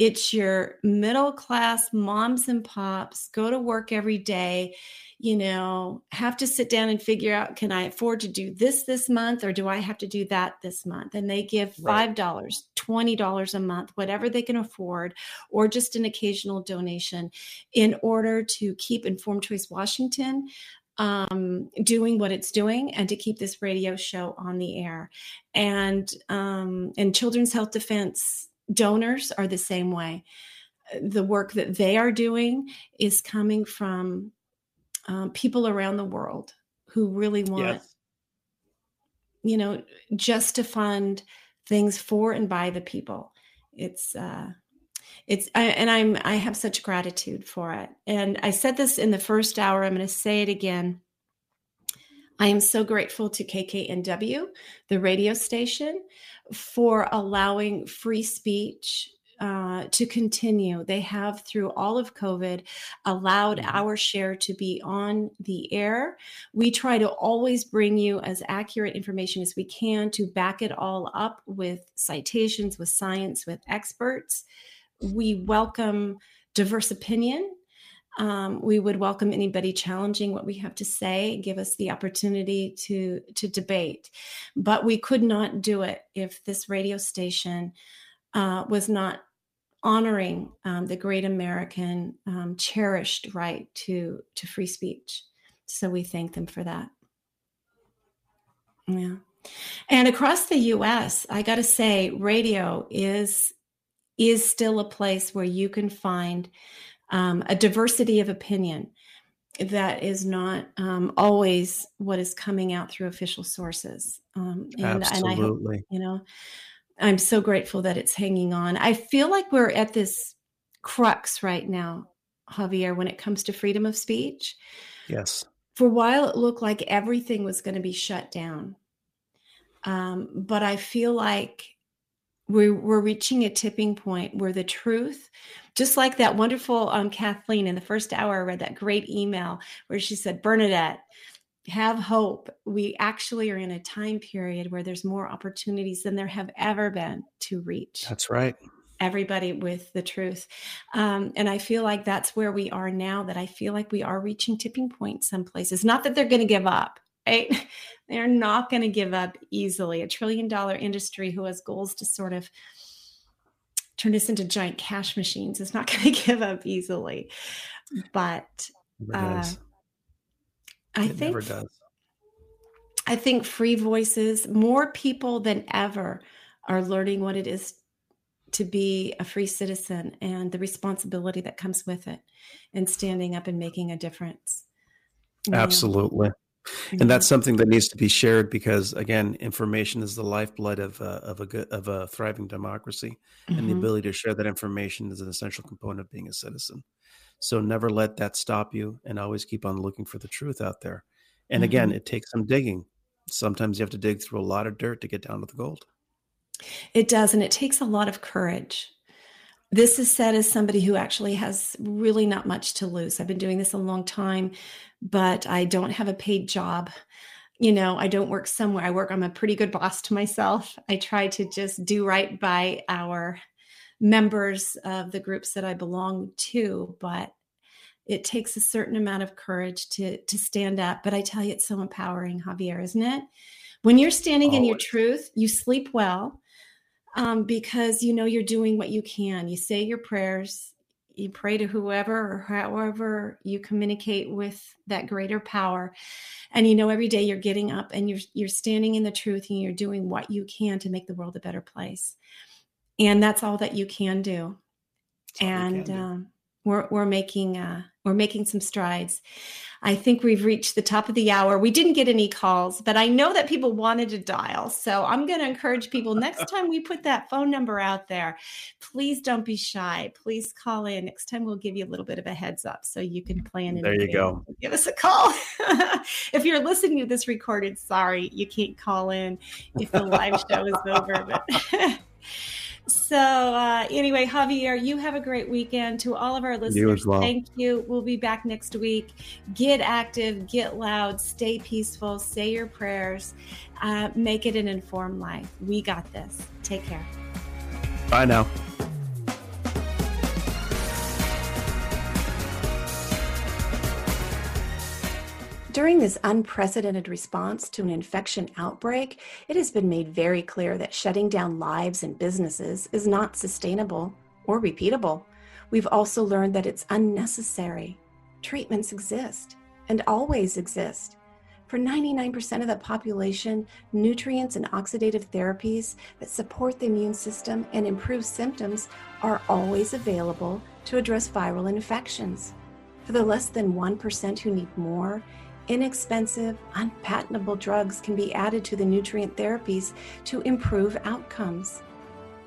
It's your middle class moms and pops go to work every day, you know, have to sit down and figure out can I afford to do this this month or do I have to do that this month? And they give $5, $20 a month, whatever they can afford, or just an occasional donation in order to keep Informed Choice Washington um, doing what it's doing and to keep this radio show on the air. And um, and Children's Health Defense donors are the same way. The work that they are doing is coming from um, people around the world who really want Yes. you know, just to fund things for and by the people. It's uh it's I, and i'm i have such gratitude for it and i said this in the first hour i'm going to say it again i am so grateful to kknw the radio station for allowing free speech uh, to continue. They have, through all of COVID, allowed Mhm. our share to be on the air. We try to always bring you as accurate information as we can to back it all up with citations, with science, with experts. We welcome diverse opinion. Um, we would welcome anybody challenging what we have to say, give us the opportunity to to debate. But we could not do it if this radio station uh, was not honoring um, the great American um, cherished right to to free speech. So we thank them for that. Yeah. And across the US, I got to say radio is is still a place where you can find um, a diversity of opinion that is not um, always what is coming out through official sources. Um, and, and I Absolutely. you know, I'm so grateful that it's hanging on. I feel like we're at this crux right now, Xavier, when it comes to freedom of speech. Yes. For a while, it looked like everything was going to be shut down. Um, but I feel like we're, we're reaching a tipping point where the truth, just like that wonderful um, Kathleen in the first hour, I read that great email where she said, Bernadette, have hope. We actually are in a time period where there's more opportunities than there have ever been to reach That's right. everybody with the truth. Um, and I feel like that's where we are now, that I feel like we are reaching tipping point some places. Not that they're going to give up, right? They're not going to give up easily. A trillion dollar industry who has goals to sort of turn this into giant cash machines is not going to give up easily. But uh. I it think never does. I think free voices, more people than ever are learning what it is to be a free citizen and the responsibility that comes with it and standing up and making a difference. Know? Absolutely. And that's something that needs to be shared because, again, information is the lifeblood of a, of a good of a thriving democracy, and the Mhm. ability to share that information is an essential component of being a citizen. So never let that stop you, and always keep on looking for the truth out there. And again, Mhm. it takes some digging. Sometimes you have to dig through a lot of dirt to get down to the gold. It does, and it takes a lot of courage. This is said as somebody who actually has really not much to lose. I've been doing this a long time, but I don't have a paid job. You know, I don't work somewhere. I work, I'm a pretty good boss to myself. I try to just do right by our members of the groups that I belong to, but it takes a certain amount of courage to to stand up. But I tell you, it's so empowering, Xavier, isn't it? When you're standing in your truth, you sleep well um, because you know you're doing what you can. You say your prayers, you pray to whoever or however you communicate with that greater power, and you know every day you're getting up and you're you're standing in the truth and you're doing what you can to make the world a better place, and that's all that you can do. That's and um, we're we're making uh, we're making some strides. I think we've reached the top of the hour. We didn't get any calls, but I know that people wanted to dial. So I'm going to encourage people next time we put that phone number out there, please don't be shy. Please call in. Next time we'll give you a little bit of a heads up so you can plan. in There you go. Give us a call. if you're listening to this recorded, sorry, you can't call in if the live show is over. But so uh, anyway, Xavier, you have a great weekend. To all of our listeners, well. thank you. We'll be back next week. Get active, get loud, stay peaceful, say your prayers, uh, make it an informed life. We got this. Take care. Bye now. During this unprecedented response to an infection outbreak, it has been made very clear that shutting down lives and businesses is not sustainable or repeatable. We've also learned that it's unnecessary. Treatments exist and always exist. For 99% of the population, nutrients and oxidative therapies that support the immune system and improve symptoms are always available to address viral infections. For the less than 1% who need more, inexpensive, unpatentable drugs can be added to the nutrient therapies to improve outcomes.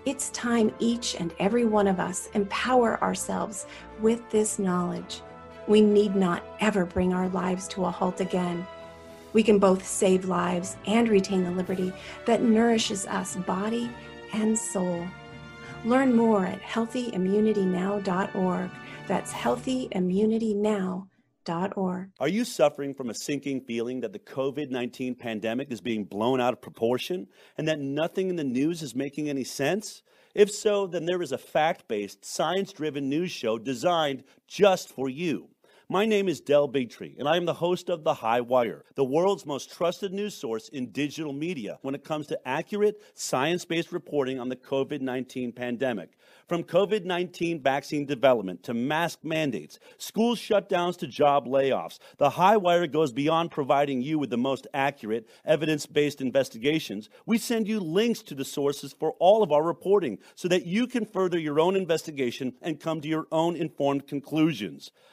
It's time each and every one of us empower ourselves with this knowledge. We need not ever bring our lives to a halt again. We can both save lives and retain the liberty that nourishes us body and soul. Learn more at healthyimmunitynow.org. That's healthyimmunitynow.org. Are you suffering from a sinking feeling that the COVID 19 pandemic is being blown out of proportion and that nothing in the news is making any sense? If so, then there is a fact based, science driven news show designed just for you. My name is Del Bigtree, and I am the host of The High Wire, the world's most trusted news source in digital media when it comes to accurate, science based reporting on the COVID 19 pandemic. From COVID 19 vaccine development to mask mandates, school shutdowns to job layoffs, The High Wire goes beyond providing you with the most accurate, evidence based investigations. We send you links to the sources for all of our reporting so that you can further your own investigation and come to your own informed conclusions.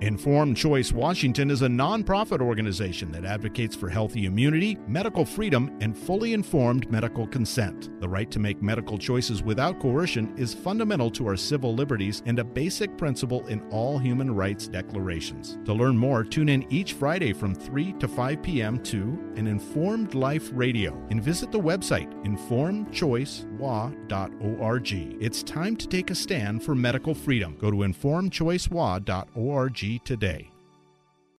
Informed Choice Washington is a nonprofit organization that advocates for healthy immunity, medical freedom, and fully informed medical consent. The right to make medical choices without coercion is fundamental to our civil liberties and a basic principle in all human rights declarations. To learn more, tune in each Friday from 3 to 5 p.m. to an Informed Life Radio and visit the website informedchoicewa.org. It's time to take a stand for medical freedom. Go to informedchoicewa.org today.